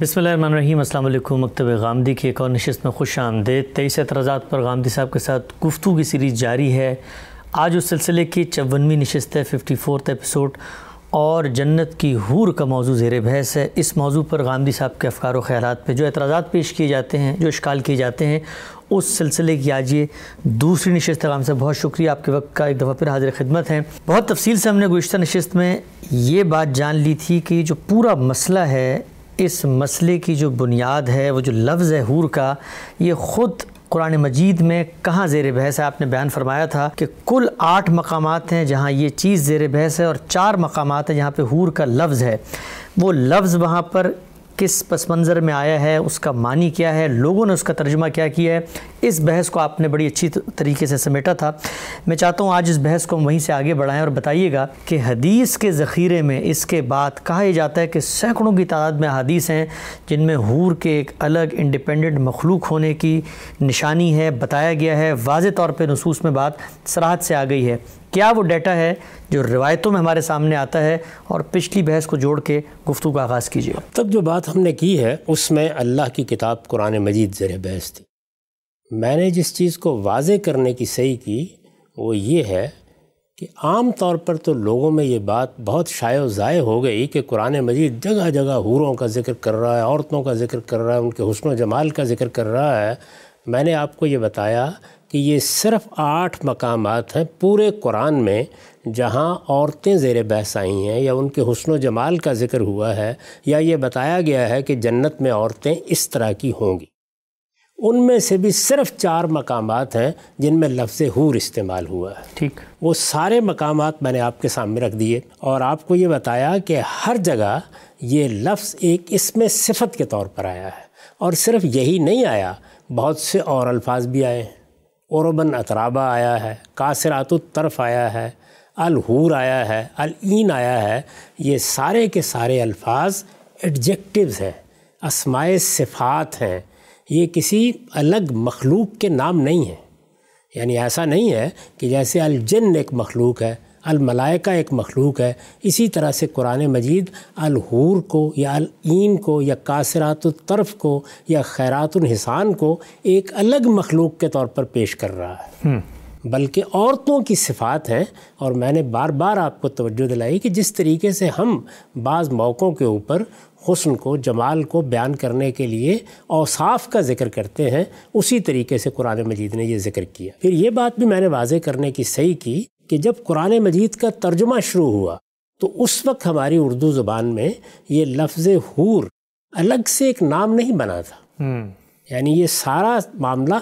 بسم اللہ الرحمن الرحیم، السلام علیکم، مکتب غامدی کی ایک اور نشست میں خوش آمدید۔ تیئیس اعتراضات پر غامدی صاحب کے ساتھ گفتگو کی سیریز جاری ہے۔ آج اس سلسلے کی چونویں نشست ہے ففٹی فورتھ ایپیسوڈ اور جنت کی حور کا موضوع زیر بحث ہے۔ اس موضوع پر غامدی صاحب کے افکار و خیالات پہ جو اعتراضات پیش کیے جاتے ہیں، جو اشکال کیے جاتے ہیں، اس سلسلے کی آج یہ دوسری نشست غام سے بہت شکریہ، آپ کے وقت کا ایک دفعہ پھر حاضر خدمت ہیں۔ بہت تفصیل سے ہم نے گزشتہ نشست میں یہ بات جان لی تھی کہ جو پورا مسئلہ ہے اس مسئلے کی جو بنیاد ہے، وہ جو لفظ ہے حور کا، یہ خود قرآن مجید میں کہاں زیر بحث ہے؟ آپ نے بیان فرمایا تھا کہ کل آٹھ مقامات ہیں جہاں یہ چیز زیر بحث ہے اور چار مقامات ہیں جہاں پہ حور کا لفظ ہے۔ وہ لفظ وہاں پر کس پس منظر میں آیا ہے، اس کا معنی کیا ہے، لوگوں نے اس کا ترجمہ کیا کیا ہے۔ اس بحث کو آپ نے بڑی اچھی طریقے سے سمیٹا تھا۔ میں چاہتا ہوں آج اس بحث کو ہم وہیں سے آگے بڑھائیں اور بتائیے گا کہ حدیث کے ذخیرے میں اس کے بعد کہا یہ جاتا ہے کہ سینکڑوں کی تعداد میں حدیث ہیں جن میں حور کے ایک الگ انڈیپینڈنٹ مخلوق ہونے کی نشانی ہے، بتایا گیا ہے۔ واضح طور پہ نصوص میں بات سراحت سے آ گئی ہے۔ کیا وہ ڈیٹا ہے جو روایتوں میں ہمارے سامنے آتا ہے اور پچھلی بحث کو جوڑ کے گفتگو کا آغاز کیجیے؟ اب تک جو بات ہم نے کی ہے، اس میں اللہ کی کتاب قرآن مجید زیر بحث تھی۔ میں نے جس چیز کو واضح کرنے کی صحیح کی، وہ یہ ہے کہ عام طور پر تو لوگوں میں یہ بات بہت شائع و ضائع ہو گئی کہ قرآن مجید جگہ جگہ حوروں کا ذکر کر رہا ہے، عورتوں کا ذکر کر رہا ہے، ان کے حسن و جمال کا ذکر کر رہا ہے۔ میں نے آپ کو یہ بتایا کہ یہ صرف آٹھ مقامات ہیں پورے قرآن میں جہاں عورتیں زیر بحث آئی ہیں یا ان کے حسن و جمال کا ذکر ہوا ہے یا یہ بتایا گیا ہے کہ جنت میں عورتیں اس طرح کی ہوں گی۔ ان میں سے بھی صرف چار مقامات ہیں جن میں لفظ حور استعمال ہوا ہے۔ ٹھیک۔ وہ سارے مقامات میں نے آپ کے سامنے رکھ دیے اور آپ کو یہ بتایا کہ ہر جگہ یہ لفظ ایک اس میں صفت کے طور پر آیا ہے اور صرف یہی نہیں آیا بہت سے اور الفاظ بھی آئے ہیں۔ عربن اطرابہ آیا ہے کاثرات الطرف آیا ہے، الحور آیا ہے، العین آیا ہے، یہ سارے کے سارے الفاظ ایڈجیکٹیوز ہیں، اسمائے صفات ہیں، یہ کسی الگ مخلوق کے نام نہیں ہیں۔ یعنی ایسا نہیں ہے کہ جیسے الجن ایک مخلوق ہے الملائکہ ایک مخلوق ہے۔ اسی طرح سے قرآن مجید الحور کو یا العین کو یا کاثرات الطرف کو یا خیرات الحسان کو ایک الگ مخلوق کے طور پر پیش کر رہا ہے۔ بلکہ عورتوں کی صفات ہیں۔ اور میں نے بار بار آپ کو توجہ دلائی کہ جس طریقے سے ہم بعض موقعوں کے اوپر حسن کو جمال کو بیان کرنے کے لیے اوصاف کا ذکر کرتے ہیں اسی طریقے سے قرآن مجید نے یہ ذکر کیا۔ پھر یہ بات بھی میں نے واضح کرنے کی صحیح کی کہ جب قرآن مجید کا ترجمہ شروع ہوا تو اس وقت ہماری اردو زبان میں یہ لفظ حور الگ سے ایک نام نہیں بنا تھا۔ یعنی یہ سارا معاملہ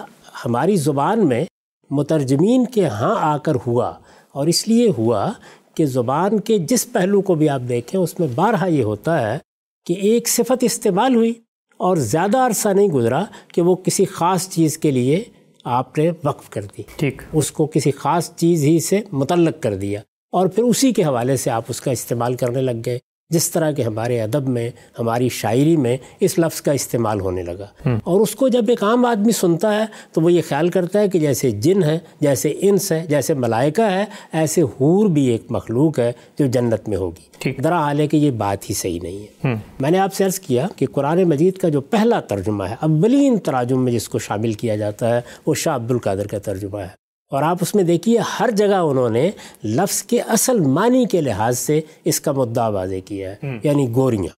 ہماری زبان میں مترجمین کے ہاں آ کر ہوا اور اس لیے ہوا کہ زبان کے جس پہلو کو بھی آپ دیکھیں اس میں بارہا یہ ہوتا ہے کہ ایک صفت استعمال ہوئی اور زیادہ عرصہ نہیں گزرا کہ وہ کسی خاص چیز کے لیے آپ نے وقف کر دی۔ ٹھیک۔ اس کو کسی خاص چیز ہی سے متعلق کر دیا۔ اور پھر اسی کے حوالے سے آپ اس کا استعمال کرنے لگ گئے۔ جس طرح کے ہمارے ادب میں ہماری شاعری میں اس لفظ کا استعمال ہونے لگا۔ اور اس کو جب ایک عام آدمی سنتا ہے تو وہ یہ خیال کرتا ہے کہ جیسے جن ہے جیسے انس ہے جیسے ملائکہ ہے ایسے حور بھی ایک مخلوق ہے جو جنت میں ہوگی۔ درا حال ہے کہ یہ بات ہی صحیح نہیں ہے۔ میں نے آپ سے عرض کیا کہ قرآن مجید کا جو پہلا ترجمہ ہے اولین تراجم میں جس کو شامل کیا جاتا ہے وہ شاہ عبد القادر کا ترجمہ ہے۔ اور آپ اس میں دیکھیے ہر جگہ انہوں نے لفظ کے اصل معنی کے لحاظ سے اس کا مدعا واضح کیا ہے یعنی گوریاں۔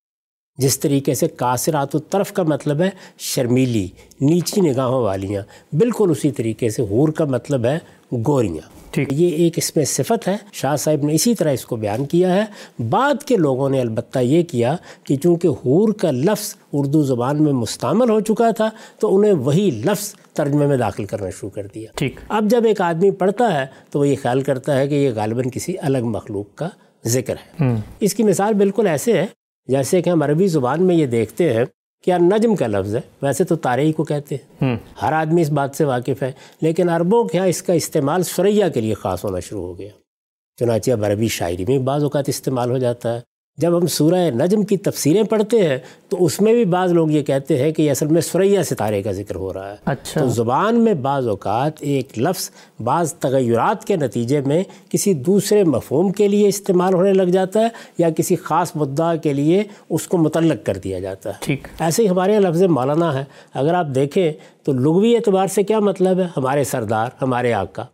جس طریقے سے کاثرات الطرف کا مطلب ہے شرمیلی نیچی نگاہوں والیاں بالکل اسی طریقے سے حور کا مطلب ہے گوریاں۔ ٹھیک۔ یہ ایک اس میں صفت ہے۔ شاہ صاحب نے اسی طرح اس کو بیان کیا ہے۔ بعد کے لوگوں نے البتہ یہ کیا کہ چونکہ حور کا لفظ اردو زبان میں مستعمل ہو چکا تھا تو انہیں وہی لفظ ترجمے میں داخل کرنا شروع کر دیا۔ ٹھیک۔ اب جب ایک آدمی پڑھتا ہے تو وہ یہ خیال کرتا ہے کہ یہ غالباً کسی الگ مخلوق کا ذکر ہے۔ اس کی مثال بالکل ایسے ہے جیسے کہ ہم عربی زبان میں یہ دیکھتے ہیں۔ کیا نجم کا لفظ ہے؟ ویسے تو تارے ہی کو کہتے ہیں۔ ہر آدمی اس بات سے واقف ہے لیکن عربوں کے یہاں اس کا استعمال سریا کے لیے خاص ہونا شروع ہو گیا۔ چنانچہ اب عربی شاعری میں بعض اوقات استعمال ہو جاتا ہے۔ جب ہم سورہ نجم کی تفسیریں پڑھتے ہیں تو اس میں بھی بعض لوگ یہ کہتے ہیں کہ اصل میں سریا ستارے کا ذکر ہو رہا ہے۔ اچھا۔ تو زبان میں بعض اوقات ایک لفظ بعض تغیرات کے نتیجے میں کسی دوسرے مفہوم کے لیے استعمال ہونے لگ جاتا ہے یا کسی خاص مدعا کے لیے اس کو متعلق کر دیا جاتا ہے۔ ٹھیک۔ ایسے ہی ہمارے یہاں لفظ مولانا ہے۔ اگر آپ دیکھیں تو لغوی اعتبار سے کیا مطلب ہے؟ ہمارے سردار ہمارے آقا۔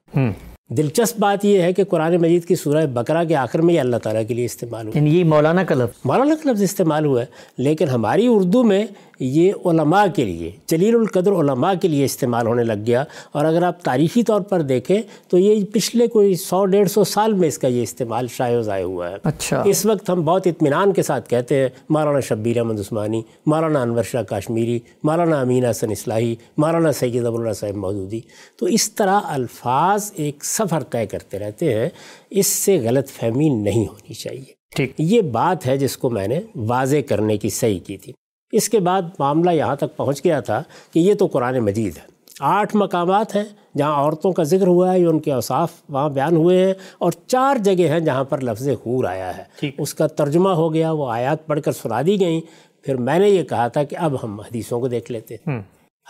دلچسپ بات یہ ہے کہ قرآن مجید کی سورہ بقرہ کے آخر میں یہ اللہ تعالیٰ کے لیے استعمال ہوا۔ یعنی یہ مولانا کا لفظ۔ مولانا کا لفظ استعمال ہوا ہے لیکن ہماری اردو میں یہ علماء کے لیے جلیل القدر علماء کے لیے استعمال ہونے لگ گیا۔ اور اگر آپ تاریخی طور پر دیکھیں تو یہ پچھلے کوئی سو ڈیڑھ سو سال میں اس کا یہ استعمال شائع و ضائع ہوا ہے۔ اچھا۔ اس وقت ہم بہت اطمینان کے ساتھ کہتے ہیں مولانا شبیر احمد عثمانی مولانا انور شاہ کاشمیری مولانا امین حسن اصلاحی مولانا سید ابو اللہ صاحب مودودی۔ تو اس طرح الفاظ ایک سفر طے کرتے رہتے ہیں اس سے غلط فہمی نہیں ہونی چاہیے۔ ٹھیک۔ یہ بات ہے جس کو میں نے واضح کرنے کی صحیح کی تھی۔ اس کے بعد معاملہ یہاں تک پہنچ گیا تھا کہ یہ تو قرآن مجید ہے۔ آٹھ مقامات ہیں جہاں عورتوں کا ذکر ہوا ہے ان کے اوصاف وہاں بیان ہوئے ہیں اور چار جگہ ہیں جہاں پر لفظ حور آیا ہے۔ اس کا ترجمہ ہو گیا وہ آیات پڑھ کر سنا دی گئیں۔ پھر میں نے یہ کہا تھا کہ اب ہم حدیثوں کو دیکھ لیتے ہیں۔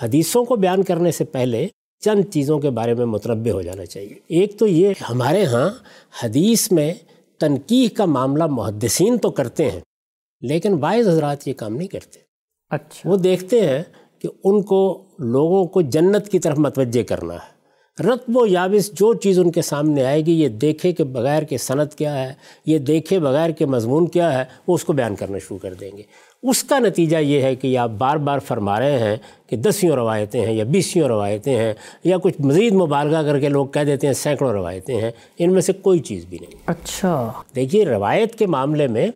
حدیثوں کو بیان کرنے سے پہلے چند چیزوں کے بارے میں متربع ہو جانا چاہیے۔ ایک تو یہ ہمارے ہاں حدیث میں تنقیح کا معاملہ محدثین تو کرتے ہیں لیکن بعض حضرات یہ کام نہیں کرتے۔ اچھا۔ وہ دیکھتے ہیں کہ ان کو لوگوں کو جنت کی طرف متوجہ کرنا ہے۔ رتب و یابس جو چیز ان کے سامنے آئے گی یہ دیکھے کہ بغیر کے صنعت کیا ہے یہ دیکھے بغیر کے مضمون کیا ہے وہ اس کو بیان کرنا شروع کر دیں گے۔ اس کا نتیجہ یہ ہے کہ آپ بار بار فرما رہے ہیں کہ دسیوں روایتیں ہیں یا بیسیوں روایتیں ہیں یا کچھ مزید مبالغہ کر کے لوگ کہہ دیتے ہیں سینکڑوں روایتیں ہیں ان میں سے کوئی چیز بھی نہیں۔ اچھا۔ دیکھیے روایت کے معاملے میں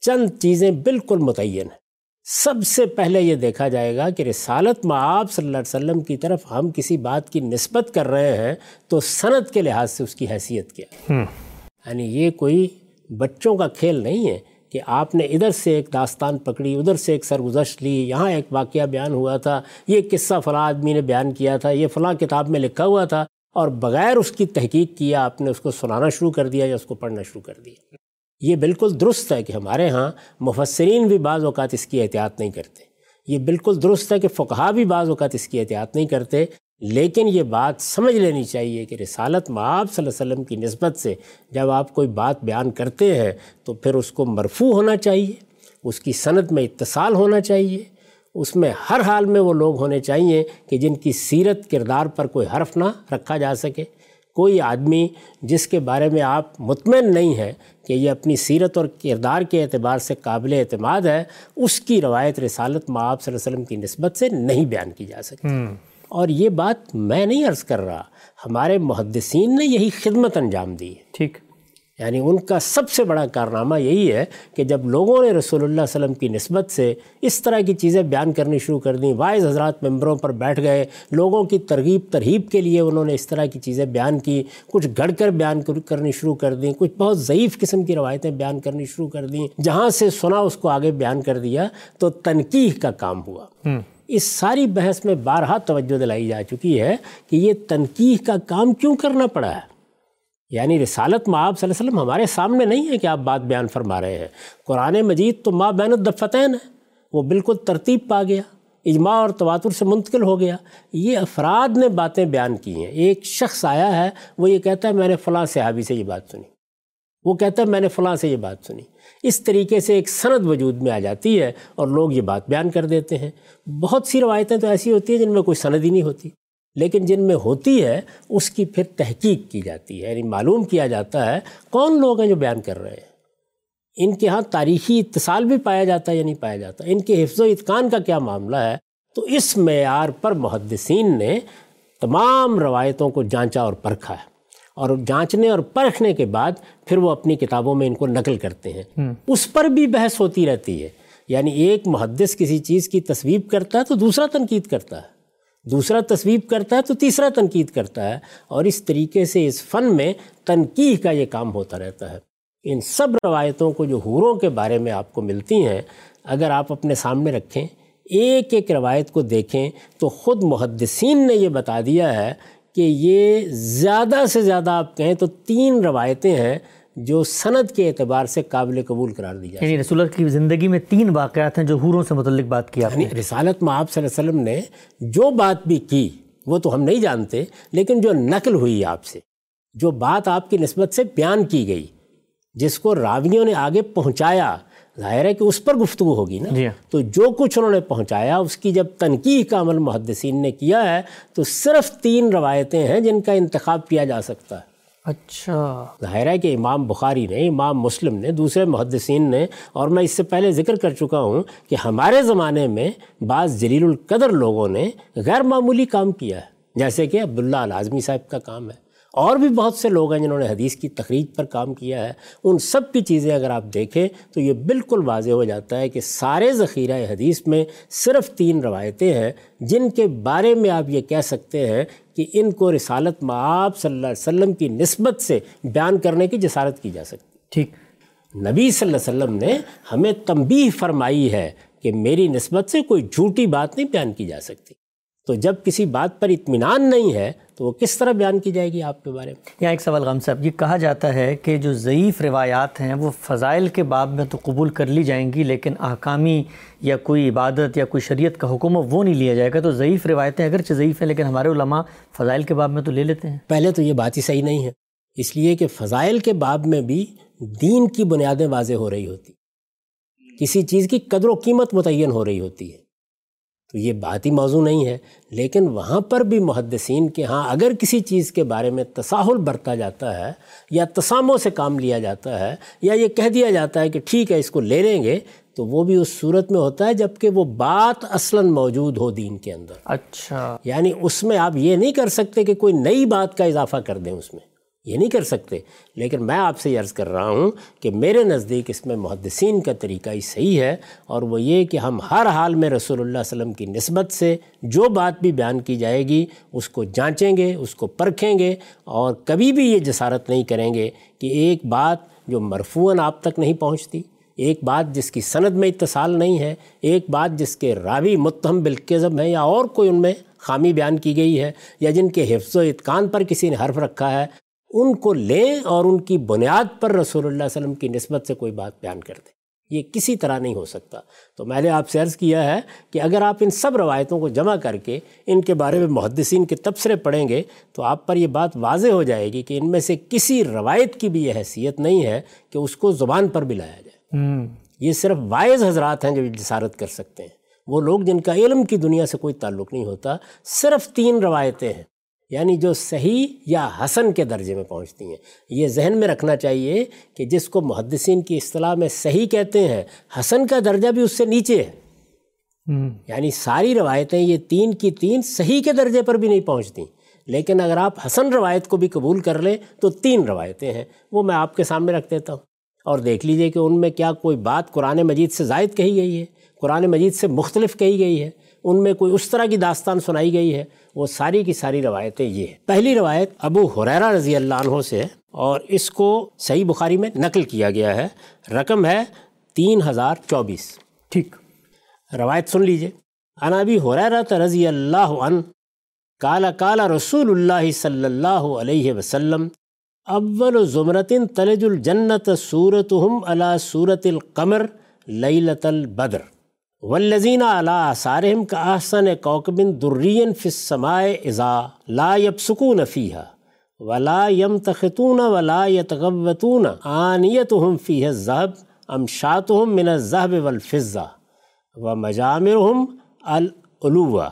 چند چیزیں بالکل متعین ہیں۔ سب سے پہلے یہ دیکھا جائے گا کہ رسالت معاب صلی اللہ علیہ وسلم کی طرف ہم کسی بات کی نسبت کر رہے ہیں تو صنعت کے لحاظ سے اس کی حیثیت کیا ہے؟ یعنی یہ کوئی بچوں کا کھیل نہیں ہے کہ آپ نے ادھر سے ایک داستان پکڑی ادھر سے ایک سرگزشت لی یہاں ایک واقعہ بیان ہوا تھا یہ قصہ فلاں آدمی نے بیان کیا تھا یہ فلاں کتاب میں لکھا ہوا تھا اور بغیر اس کی تحقیق کیا آپ نے اس کو سنانا شروع کر دیا یا اس کو پڑھنا شروع کر دیا؟ یہ بالکل درست ہے کہ ہمارے ہاں مفسرین بھی بعض اوقات اس کی احتیاط نہیں کرتے۔ یہ بالکل درست ہے کہ فقہا بھی بعض اوقات اس کی احتیاط نہیں کرتے، لیکن یہ بات سمجھ لینی چاہیے کہ رسالت معاب صلی اللہ علیہ وسلم کی نسبت سے جب آپ کوئی بات بیان کرتے ہیں تو پھر اس کو مرفوع ہونا چاہیے، اس کی صنعت میں اتصال ہونا چاہیے۔ اس میں ہر حال میں وہ لوگ ہونے چاہیے کہ جن کی سیرت کردار پر کوئی حرف نہ رکھا جا سکے۔ کوئی آدمی جس کے بارے میں آپ مطمئن نہیں ہیں کہ یہ اپنی سیرت اور کردار کے اعتبار سے قابل اعتماد ہے اس کی روایت رسالت معاب صلی اللہ علیہ وسلم کی نسبت سے نہیں بیان کی جا سکتی۔ اور یہ بات میں نہیں عرض کر رہا ہمارے محدثین نے یہی خدمت انجام دی۔ ہے ٹھیک۔ یعنی ان کا سب سے بڑا کارنامہ یہی ہے کہ جب لوگوں نے رسول اللہ علیہ وسلم کی نسبت سے اس طرح کی چیزیں بیان کرنی شروع کر دیں وائز حضرات ممبروں پر بیٹھ گئے لوگوں کی ترغیب ترہیب کے لیے انہوں نے اس طرح کی چیزیں بیان کی کچھ گھڑ کر بیان کرنی شروع کر دیں کچھ بہت ضعیف قسم کی روایتیں بیان کرنی شروع کر دیں جہاں سے سنا اس کو آگے بیان کر دیا تو تنقیح کا کام ہوا۔ اس ساری بحث میں بارہا توجہ دلائی جا چکی ہے کہ یہ تنقیح کا کام کیوں کرنا پڑا ہے؟ یعنی رسالت معاب صلی اللہ علیہ وسلم ہمارے سامنے نہیں ہے کہ آپ بات بیان فرما رہے ہیں۔ قرآن مجید تو ماں بین الدفتین ہے۔ وہ بالکل ترتیب پا گیا، اجماع اور تواتر سے منتقل ہو گیا۔ یہ افراد نے باتیں بیان کی ہیں۔ ایک شخص آیا ہے، وہ یہ کہتا ہے، میں نے فلاں صحابی سے یہ بات سنی۔ وہ کہتا ہے، میں نے فلاں سے یہ بات سنی۔ اس طریقے سے ایک سند وجود میں آ جاتی ہے اور لوگ یہ بات بیان کر دیتے ہیں۔ بہت سی روایتیں تو ایسی ہوتی ہیں جن میں کوئی سند ہی نہیں ہوتی۔ لیکن جن میں ہوتی ہے اس کی پھر تحقیق کی جاتی ہے یعنی معلوم کیا جاتا ہے کون لوگ ہیں جو بیان کر رہے ہیں۔ ان کے ہاں تاریخی اتصال بھی پایا جاتا ہے یا نہیں پایا جاتا۔ ان کے حفظ و اتقان کا کیا معاملہ ہے؟ تو اس معیار پر محدثین نے تمام روایتوں کو جانچا اور پرکھا ہے۔ اور جانچنے اور پرکھنے کے بعد پھر وہ اپنی کتابوں میں ان کو نقل کرتے ہیں۔ اس پر بھی بحث ہوتی رہتی ہے۔ یعنی ایک محدث کسی چیز کی تصویب کرتا ہے تو دوسرا تنقید کرتا ہے۔ دوسرا تصویب کرتا ہے تو تیسرا تنقید کرتا ہے اور اس طریقے سے اس فن میں تنقید کا یہ کام ہوتا رہتا ہے۔ ان سب روایتوں کو جو حوروں کے بارے میں آپ کو ملتی ہیں، اگر آپ اپنے سامنے رکھیں، ایک ایک روایت کو دیکھیں تو خود محدثین نے یہ بتا دیا ہے کہ یہ زیادہ سے زیادہ آپ کہیں تو تین روایتیں ہیں جو سند کے اعتبار سے قابل قبول قرار دی جائے یعنی رسول اللہ کی زندگی میں تین واقعات ہیں جو حوروں سے متعلق بات کیا یعنی رسالت میں آپ صلی اللہ علیہ وسلم نے جو بات بھی کی وہ تو ہم نہیں جانتے لیکن جو نقل ہوئی آپ سے جو بات آپ کی نسبت سے بیان کی گئی جس کو راویوں نے آگے پہنچایا ظاہر ہے کہ اس پر گفتگو ہوگی نا۔ جی ہاں۔ تو جو کچھ انہوں نے پہنچایا اس کی جب تنقید کا عمل محدثین نے کیا ہے تو صرف تین روایتیں ہیں جن کا انتخاب کیا جا سکتا ہے۔ اچھا۔ ظاہر ہے کہ امام بخاری نے، امام مسلم نے، دوسرے محدثین نے، اور میں اس سے پہلے ذکر کر چکا ہوں کہ ہمارے زمانے میں بعض جلیل القدر لوگوں نے غیر معمولی کام کیا ہے، جیسے کہ عبداللہ العظمی صاحب کا کام ہے۔ اور بھی بہت سے لوگ ہیں جنہوں نے حدیث کی تخریج پر کام کیا ہے۔ ان سب کی چیزیں اگر آپ دیکھیں تو یہ بالکل واضح ہو جاتا ہے کہ سارے ذخیرہ حدیث میں صرف تین روایتیں ہیں جن کے بارے میں آپ یہ کہہ سکتے ہیں کہ ان کو رسالت معاب صلی اللہ علیہ وسلم کی نسبت سے بیان کرنے کی جسارت کی جا سکتی۔ ٹھیک۔ نبی صلی اللہ علیہ وسلم نے ہمیں تنبیہ فرمائی ہے کہ میری نسبت سے کوئی جھوٹی بات نہیں بیان کی جا سکتی۔ تو جب کسی بات پر اطمینان نہیں ہے تو وہ کس طرح بیان کی جائے گی آپ کے بارے میں؟ یہاں ایک سوال غم صاحب یہ کہا جاتا ہے کہ جو ضعیف روایات ہیں وہ فضائل کے باب میں تو قبول کر لی جائیں گی لیکن احکامی یا کوئی عبادت یا کوئی شریعت کا حکم ہو وہ نہیں لیا جائے گا۔ تو ضعیف روایتیں اگرچہ ضعیف ہیں لیکن ہمارے علماء فضائل کے باب میں تو لے لیتے ہیں۔ پہلے تو یہ بات ہی صحیح نہیں ہے۔ اس لیے کہ فضائل کے باب میں بھی دین کی بنیادیں واضح ہو رہی ہوتی۔ کسی چیز کی قدر و قیمت متعین ہو رہی ہوتی ہے۔ تو یہ بات ہی موضوع نہیں ہے لیکن وہاں پر بھی محدثین کے ہاں اگر کسی چیز کے بارے میں تساہل برتا جاتا ہے یا تساموں سے کام لیا جاتا ہے یا یہ کہہ دیا جاتا ہے کہ ٹھیک ہے اس کو لے لیں گے تو وہ بھی اس صورت میں ہوتا ہے جبکہ وہ بات اصلاً موجود ہو دین کے اندر۔ اچھا۔ یعنی اس میں آپ یہ نہیں کر سکتے کہ کوئی نئی بات کا اضافہ کر دیں اس میں۔ یہ نہیں کر سکتے۔ لیکن میں آپ سے یہ عرض کر رہا ہوں کہ میرے نزدیک اس میں محدثین کا طریقہ ہی صحیح ہے اور وہ یہ کہ ہم ہر حال میں رسول اللہ علیہ وسلم کی نسبت سے جو بات بھی بیان کی جائے گی، اس کو جانچیں گے، اس کو پرکھیں گے اور کبھی بھی یہ جسارت نہیں کریں گے کہ ایک بات جو مرفوعاً آپ تک نہیں پہنچتی، ایک بات جس کی سند میں اتصال نہیں ہے، ایک بات جس کے راوی متہم بالکذب ہیں یا اور کوئی ان میں خامی بیان کی گئی ہے یا جن کے حفظ و اتقان پر کسی نے حرف رکھا ہے۔ ان کو لیں اور ان کی بنیاد پر رسول اللہ علیہ وسلم کی نسبت سے کوئی بات بیان کر دیں یہ کسی طرح نہیں ہو سکتا۔ تو میں نے آپ سے عرض کیا ہے کہ اگر آپ ان سب روایتوں کو جمع کر کے ان کے بارے میں محدثین کے تبصرے پڑھیں گے تو آپ پر یہ بات واضح ہو جائے گی کہ ان میں سے کسی روایت کی بھی یہ حیثیت نہیں ہے کہ اس کو زبان پر بھی لایا جائے۔ یہ صرف وائز حضرات ہیں جو جسارت کر سکتے ہیں۔ وہ لوگ جن کا علم کی دنیا سے کوئی تعلق نہیں ہوتا صرف تین روایتیں ہیں۔ یعنی جو صحیح یا حسن کے درجے میں پہنچتی ہیں۔ یہ ذہن میں رکھنا چاہیے کہ جس کو محدثین کی اصطلاح میں صحیح کہتے ہیں حسن کا درجہ بھی اس سے نیچے ہے۔ یعنی ساری روایتیں یہ تین کی تین صحیح کے درجے پر بھی نہیں پہنچتی۔ لیکن اگر آپ حسن روایت کو بھی قبول کر لیں تو تین روایتیں ہیں۔ وہ میں آپ کے سامنے رکھ دیتا ہوں۔ اور دیکھ لیجیے کہ ان میں کیا کوئی بات قرآن مجید سے زائد کہی گئی ہے؟ قرآن مجید سے مختلف کہی گئی ہے۔ ان میں کوئی اس طرح کی داستان سنائی گئی ہے وہ ساری کی ساری روایتیں یہ ہیں۔ پہلی روایت ابو حریرہ رضی اللہ عنہ سے ہے اور اس کو صحیح بخاری میں نقل کیا گیا ہے۔ رقم ہے تین ہزار چوبیس۔ ٹھیک۔ روایت سن لیجیے۔ انابی حریرہ رضی اللہ عنہ کالا کالا رسول اللہ صلی اللہ علیہ وسلم اول زمرت تلج الجنت صورتہم علی صورت القمر لیلت البدر۔ والذین علی آثارہم کا احسن کوکبن درین فی السماء اذا لا یبسکون فیہا ولا یمتخطون ولا یتغوتون آنیتہم فیہ الزہب امشاتہم من الزہب والفزہ ومجامرہم العلوہ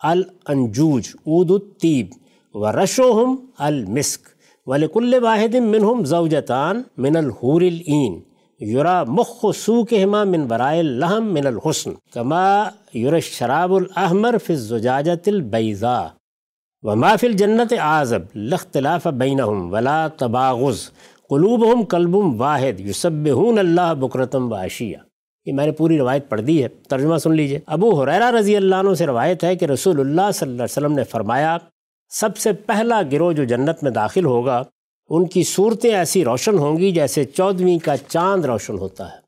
الانجوج عود الطیب ورشوہم المسک ولکل واحد منہم زوجتان من الحور العین یورا مخ سو کے ہما من برائے الحم من الحسن، کما یور شراب الحمر فی الزجاجت البیضا و محفل جنت اعظب لختلاف بینہم ولا تباغز قلوبہم کلبم واحد، یسبحون اللہ بکرتم و عشیہ. یہ میں نے پوری روایت پڑھ دی ہے، ترجمہ سن لیجیے. ابو حریرہ رضی اللہ عنہ سے روایت ہے کہ رسول اللہ صلی اللہ علیہ وسلم نے فرمایا، سب سے پہلا گروہ جو جنت میں داخل ہوگا ان کی صورتیں ایسی روشن ہوں گی جیسے چودھویں کا چاند روشن ہوتا ہے۔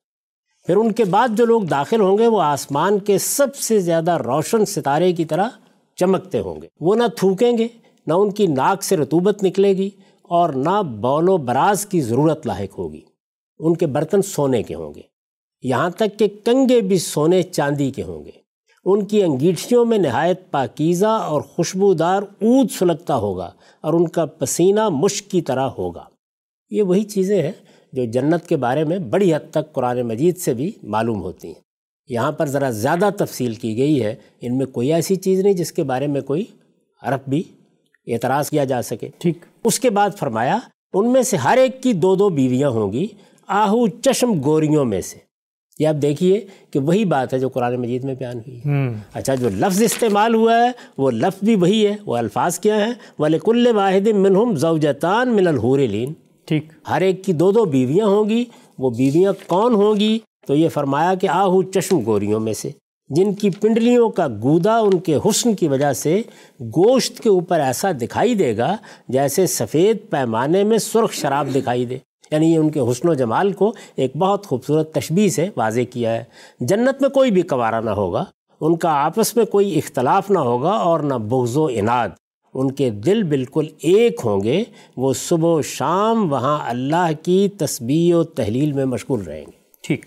پھر ان کے بعد جو لوگ داخل ہوں گے وہ آسمان کے سب سے زیادہ روشن ستارے کی طرح چمکتے ہوں گے۔ وہ نہ تھوکیں گے، نہ ان کی ناک سے رتوبت نکلے گی اور نہ بول و براز کی ضرورت لاحق ہوگی۔ ان کے برتن سونے کے ہوں گے۔ یہاں تک کہ کنگے بھی سونے چاندی کے ہوں گے۔ ان کی انگیٹھیوں میں نہایت پاکیزہ اور خوشبودار اود سلگتا ہوگا اور ان کا پسینہ مشک کی طرح ہوگا۔ یہ وہی چیزیں ہیں جو جنت کے بارے میں بڑی حد تک قرآن مجید سے بھی معلوم ہوتی ہیں۔ یہاں پر ذرا زیادہ تفصیل کی گئی ہے۔ ان میں کوئی ایسی چیز نہیں جس کے بارے میں کوئی عرب بھی اعتراض کیا جا سکے۔ ٹھیک۔ اس کے بعد فرمایا ان میں سے ہر ایک کی دو دو بیویاں ہوں گی آہو چشم گوریوں میں سے۔ یہ آپ دیکھیے کہ وہی بات ہے جو قرآن مجید میں بیان ہوئی ہے۔ اچھا جو لفظ استعمال ہوا ہے وہ لفظ بھی وہی ہے وہ الفاظ کیا ہیں؟ والے کل واحد منہم زوجتان من الحور لین ٹھیک۔ ہر ایک کی دو دو بیویاں ہوں گی وہ بیویاں کون ہوں گی؟ تو یہ فرمایا کہ آہو چشم گوریوں میں سے جن کی پنڈلیوں کا گودا ان کے حسن کی وجہ سے گوشت کے اوپر ایسا دکھائی دے گا جیسے سفید پیمانے میں سرخ شراب دکھائی دے۔ یعنی یہ ان کے حسن و جمال کو ایک بہت خوبصورت تشبیح سے واضح کیا ہے۔ جنت میں کوئی بھی کوارا نہ ہوگا ان کا آپس میں کوئی اختلاف نہ ہوگا اور نہ بغض و اناد ان کے دل بالکل ایک ہوں گے وہ صبح و شام وہاں اللہ کی تسبیح و تحلیل میں مشغول رہیں گے۔ ٹھیک۔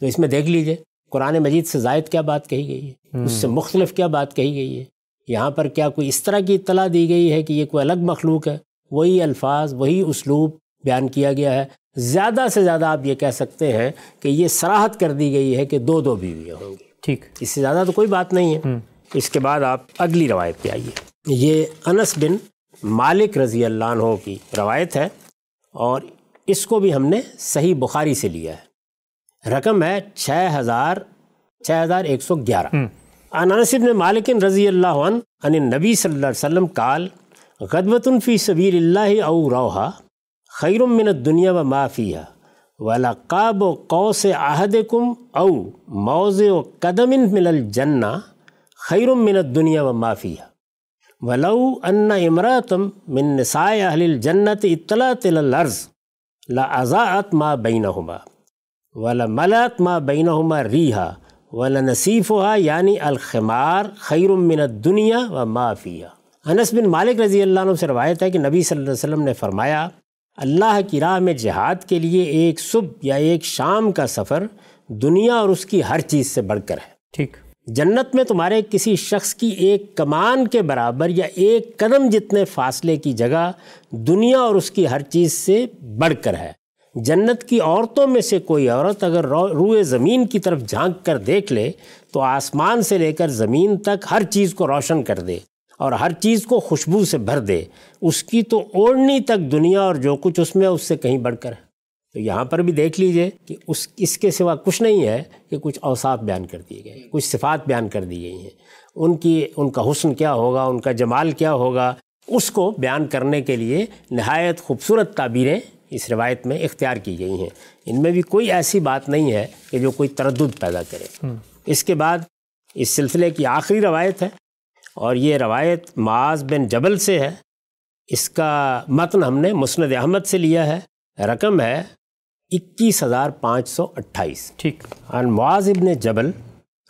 تو اس میں دیکھ لیجیے قرآن مجید سے زائد کیا بات کہی گئی ہے؟ اس سے مختلف کیا بات کہی گئی ہے؟ یہاں پر کیا کوئی اس طرح کی اطلاع دی گئی ہے کہ یہ کوئی الگ مخلوق ہے؟ وہی الفاظ وہی اسلوب بیان کیا گیا ہے۔ زیادہ سے زیادہ آپ یہ کہہ سکتے ہیں کہ یہ سراحت کر دی گئی ہے کہ دو دو بیویاں ہوں گی۔ ٹھیک۔ اس سے زیادہ تو کوئی بات نہیں ہے۔ اس کے بعد آپ اگلی روایت پہ آئیے۔ یہ انس بن مالک رضی اللہ عنہ کی روایت ہے اور اس کو بھی ہم نے صحیح بخاری سے لیا ہے۔ رقم ہے چھ ہزار چھ ہزار ایک سو گیارہ۔ انس بن مالک رضی اللہ عنہ ان نبی صلی اللہ علیہ وسلم کال غدوۃ فی سبیل اللہ او روحا۔ خیر من الدنیا و معافیہ ولقاب و قوس عہد کم او موز و قدم من الجنہ خیر من الدنیا و معافیہ ولو ان امراتم من نساء اہل الجنت اطلاعت الارض لازاعت ما بینہما ولملات ما بینہما ریحا ولنصیفہا یعنی الخمار خیر من الدنیا و معافیہ انس بن مالک رضی اللہ عنہ سے روایت ہے کہ نبی صلی اللہ علیہ وسلم نے فرمایا اللہ کی راہ میں جہاد کے لیے ایک صبح یا ایک شام کا سفر دنیا اور اس کی ہر چیز سے بڑھ کر ہے۔ ٹھیک۔ جنت میں تمہارے کسی شخص کی ایک کمان کے برابر یا ایک قدم جتنے فاصلے کی جگہ دنیا اور اس کی ہر چیز سے بڑھ کر ہے۔ جنت کی عورتوں میں سے کوئی عورت اگر روئے زمین کی طرف جھانک کر دیکھ لے تو آسمان سے لے کر زمین تک ہر چیز کو روشن کر دے اور ہر چیز کو خوشبو سے بھر دے۔ اس کی تو اوڑھنی تک دنیا اور جو کچھ اس میں اس سے کہیں بڑھ کر ہے۔ تو یہاں پر بھی دیکھ لیجیے کہ اس اس کے سوا کچھ نہیں ہے کہ کچھ اوصاف بیان کر دیے گئے کچھ صفات بیان کر دی گئی ہیں۔ ان کی ان کا حسن کیا ہوگا ان کا جمال کیا ہوگا اس کو بیان کرنے کے لیے نہایت خوبصورت تعبیریں اس روایت میں اختیار کی گئی ہیں۔ ان میں بھی کوئی ایسی بات نہیں ہے کہ جو کوئی تردد پیدا کرے۔ اس کے بعد اس سلسلے کی آخری روایت ہے اور یہ روایت معاذ بن جبل سے ہے۔ اس کا متن ہم نے مسند احمد سے لیا ہے۔ رقم ہے اکیس ہزار پانچ سو اٹھائیس۔ ٹھیک۔ عن معاذ بن جبل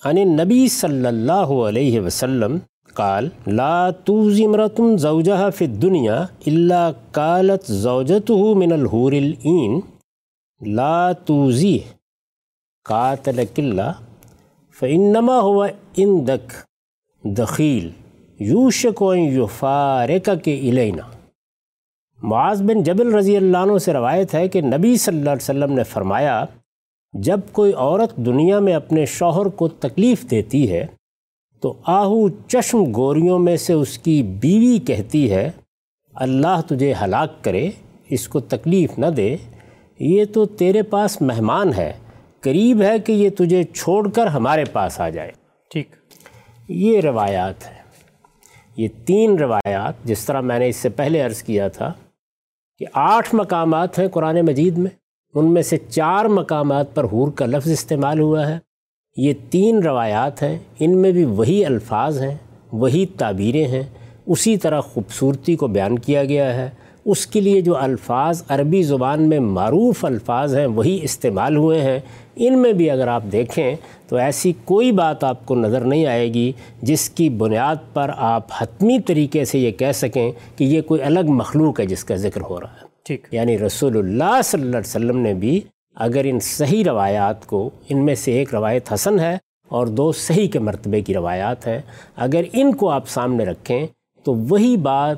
عن نبی صلی اللہ علیہ وسلم قال لا توزی امرتم زوجہ فی الدنیا الا قالت زوجته من الحور العین۔ لا توزی قاتلک اللہ فانما هو اندک دخیل۔ یوشک و یفارک کے الینا۔ معاذ بن جبل رضی اللہ عنہ سے روایت ہے کہ نبی صلی اللہ علیہ وسلم نے فرمایا جب کوئی عورت دنیا میں اپنے شوہر کو تکلیف دیتی ہے تو آہو چشم گوریوں میں سے اس کی بیوی کہتی ہے اللہ تجھے ہلاک کرے اس کو تکلیف نہ دے یہ تو تیرے پاس مہمان ہے قریب ہے کہ یہ تجھے چھوڑ کر ہمارے پاس آ جائے۔ ٹھیک۔ یہ روایات ہیں۔ یہ تین روایات جس طرح میں نے اس سے پہلے عرض کیا تھا کہ آٹھ مقامات ہیں قرآن مجید میں، ان میں سے چار مقامات پر حور کا لفظ استعمال ہوا ہے۔ یہ تین روایات ہیں، ان میں بھی وہی الفاظ ہیں، وہی تعبیریں ہیں۔ اسی طرح خوبصورتی کو بیان کیا گیا ہے۔ اس کے لیے جو الفاظ عربی زبان میں معروف الفاظ ہیں وہی استعمال ہوئے ہیں۔ ان میں بھی اگر آپ دیکھیں تو ایسی کوئی بات آپ کو نظر نہیں آئے گی جس کی بنیاد پر آپ حتمی طریقے سے یہ کہہ سکیں کہ یہ کوئی الگ مخلوق ہے جس کا ذکر ہو رہا ہے۔ ٹھیک۔ یعنی رسول اللہ صلی اللہ علیہ وسلم نے بھی اگر ان صحیح روایات کو ان میں سے ایک روایت حسن ہے اور دو صحیح کے مرتبے کی روایات ہیں اگر ان کو آپ سامنے رکھیں تو وہی بات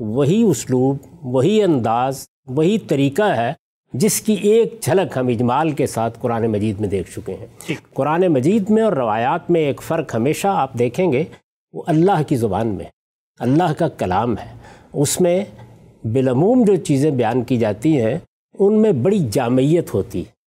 وہی اسلوب وہی انداز وہی طریقہ ہے جس کی ایک جھلک ہم اجمال کے ساتھ قرآن مجید میں دیکھ چکے ہیں۔ قرآن مجید میں اور روایات میں ایک فرق ہمیشہ آپ دیکھیں گے وہ اللہ کی زبان میں اللہ کا کلام ہے۔ اس میں بالعموم جو چیزیں بیان کی جاتی ہیں ان میں بڑی جامعیت ہوتی ہے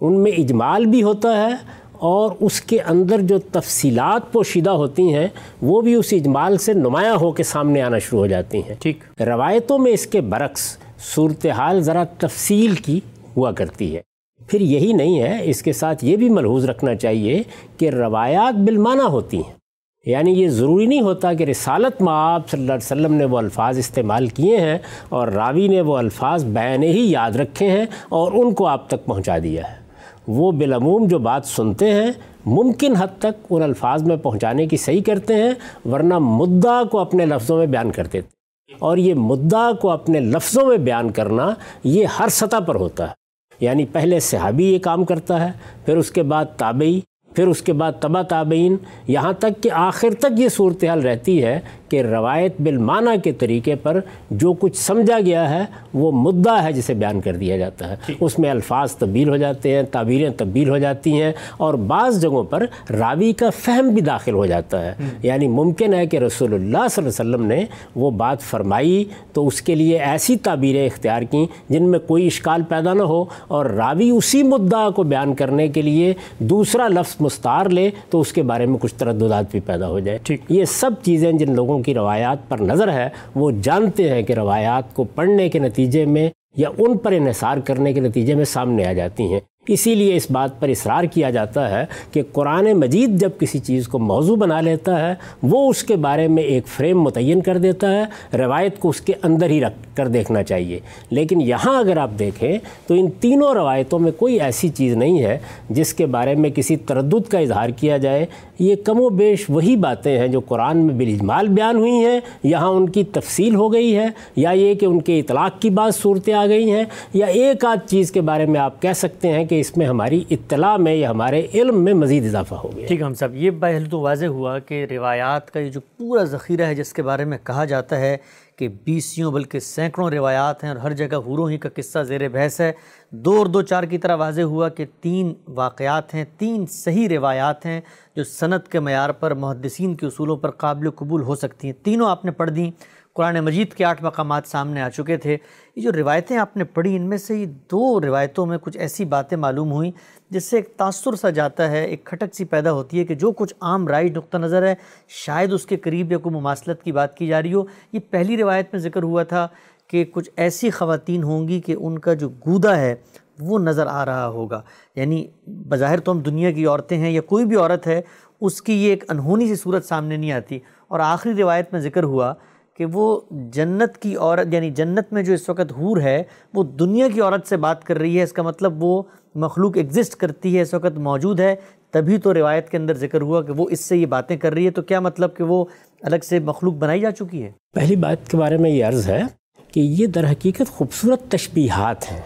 ان میں اجمال بھی ہوتا ہے اور اس کے اندر جو تفصیلات پوشیدہ ہوتی ہیں وہ بھی اس اجمال سے نمایاں ہو کے سامنے آنا شروع ہو جاتی ہیں۔ ٹھیک۔ روایتوں میں اس کے برعکس صورتحال ذرا تفصیل کی ہوا کرتی ہے۔ پھر یہی نہیں ہے اس کے ساتھ یہ بھی ملحوظ رکھنا چاہیے کہ روایات بالمانہ ہوتی ہیں۔ یعنی یہ ضروری نہیں ہوتا کہ رسالت معاب صلی اللہ علیہ وسلم نے وہ الفاظ استعمال کیے ہیں اور راوی نے وہ الفاظ بیان ہی یاد رکھے ہیں اور ان کو آپ تک پہنچا دیا ہے۔ وہ بالعموم جو بات سنتے ہیں ممکن حد تک ان الفاظ میں پہنچانے کی صحیح کرتے ہیں، ورنہ مدعا کو اپنے لفظوں میں بیان کرتے تھے اور یہ مدعا کو اپنے لفظوں میں بیان کرنا یہ ہر سطح پر ہوتا ہے۔ یعنی پہلے صحابی یہ کام کرتا ہے، پھر اس کے بعد تابعی، پھر اس کے بعد تبا تابعین۔ یہاں تک کہ آخر تک یہ صورتحال رہتی ہے کہ روایت بالمانہ کے طریقے پر جو کچھ سمجھا گیا ہے وہ مدعا ہے جسے بیان کر دیا جاتا ہے۔ اس میں الفاظ تبدیل ہو جاتے ہیں تعبیریں تبدیل ہو جاتی ہیں اور بعض جگہوں پر راوی کا فہم بھی داخل ہو جاتا ہے۔ یعنی ممکن ہے کہ رسول اللہ صلی اللہ علیہ وسلم نے وہ بات فرمائی تو اس کے لیے ایسی تعبیریں اختیار کیں جن میں کوئی اشکال پیدا نہ ہو اور راوی اسی مدعا کو بیان کرنے کے لیے دوسرا لفظ مستار لے تو اس کے بارے میں کچھ ترددات بھی پیدا ہو جائے۔ یہ سب چیزیں جن لوگوں کی روایات پر نظر ہے، وہ جانتے ہیں کہ روایات کو پڑھنے کے نتیجے میں یا ان پر انحصار کرنے کے نتیجے میں سامنے آ جاتی ہیں۔ اسی لیے اس بات پر اصرار کیا جاتا ہے کہ قرآن مجید جب کسی چیز کو موضوع بنا لیتا ہے، وہ اس کے بارے میں ایک فریم متعین کر دیتا ہے، روایت کو اس کے اندر ہی رکھ کر دیکھنا چاہیے۔ لیکن یہاں اگر آپ دیکھیں تو ان تینوں روایتوں میں کوئی ایسی چیز نہیں ہے جس کے بارے میں کسی تردد کا اظہار کیا جائے۔ یہ کم و بیش وہی باتیں ہیں جو قرآن میں بالاجمال بیان ہوئی ہیں۔ یہاں ان کی تفصیل ہو گئی ہے، یا یہ کہ ان کے اطلاق کی بات صورتیں آ گئی ہیں۔ یا ایک آدھ چیز کے بارے میں آپ کہہ سکتے ہیں کہ اس میں ہماری اطلاع میں یا ہمارے علم میں مزید اضافہ ہو گیا۔ ٹھیک ہم صاحب یہ پہلے تو واضح ہوا کہ روایات کا یہ جو پورا ذخیرہ ہے جس کے بارے میں کہا جاتا ہے کہ بیسیوں بلکہ سینکڑوں روایات ہیں اور ہر جگہ حوروں ہی کا قصہ زیر بحث ہے دو اور دو چار کی طرح واضح ہوا کہ تین واقعات ہیں، تین صحیح روایات ہیں جو صنعت کے معیار پر محدثین کے اصولوں پر قابل قبول ہو سکتی ہیں۔ تینوں آپ نے پڑھ دیں۔ قرآن مجید کے آٹھ مقامات سامنے آ چکے تھے۔ یہ جو روایتیں آپ نے پڑھی، ان میں سے یہ دو روایتوں میں کچھ ایسی باتیں معلوم ہوئیں جس سے ایک تاثر سا جاتا ہے، ایک کھٹک سی پیدا ہوتی ہے کہ جو کچھ عام رائج نقطہ نظر ہے، شاید اس کے قریب یا کوئی مماثلت کی بات کی جا رہی ہو۔ یہ پہلی روایت میں ذکر ہوا تھا کہ کچھ ایسی خواتین ہوں گی کہ ان کا جو گودا ہے وہ نظر آ رہا ہوگا۔ یعنی بظاہر تو ہم دنیا کی عورتیں ہیں یا کوئی بھی عورت ہے، اس کی یہ ایک انہونی سی صورت سامنے نہیں آتی۔ اور آخری روایت میں ذکر ہوا کہ وہ جنت کی عورت یعنی جنت میں جو اس وقت حور ہے، وہ دنیا کی عورت سے بات کر رہی ہے۔ اس کا مطلب وہ مخلوق ایگزسٹ کرتی ہے، اس وقت موجود ہے۔ تبھی تو روایت کے اندر ذکر ہوا کہ وہ اس سے یہ باتیں کر رہی ہے۔ تو کیا مطلب کہ وہ الگ سے مخلوق بنائی جا چکی ہے؟ پہلی بات کے بارے میں یہ عرض ہے کہ یہ در حقیقت خوبصورت تشبیہات ہیں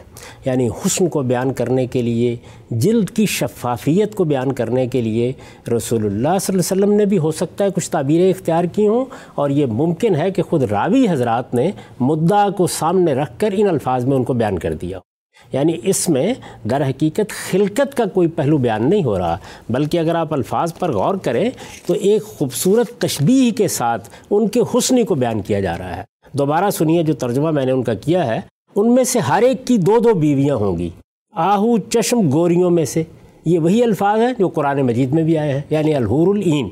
یعنی حسن کو بیان کرنے کے لیے، جلد کی شفافیت کو بیان کرنے کے لیے رسول اللہ صلی اللہ علیہ وسلم نے بھی ہو سکتا ہے کچھ تعبیریں اختیار کی ہوں، اور یہ ممکن ہے کہ خود راوی حضرات نے مدعا کو سامنے رکھ کر ان الفاظ میں ان کو بیان کر دیا۔ یعنی اس میں در حقیقت خلقت کا کوئی پہلو بیان نہیں ہو رہا، بلکہ اگر آپ الفاظ پر غور کریں تو ایک خوبصورت تشبیح کے ساتھ ان کے حسنی کو بیان کیا جا رہا ہے۔ دوبارہ سنیے جو ترجمہ میں نے ان کا کیا ہے ان میں سے ہر ایک کی دو دو بیویاں ہوں گی۔ آہو چشم گوریوں میں سے۔ یہ وہی الفاظ ہیں جو قرآن مجید میں بھی آئے ہیں یعنی الحور العین۔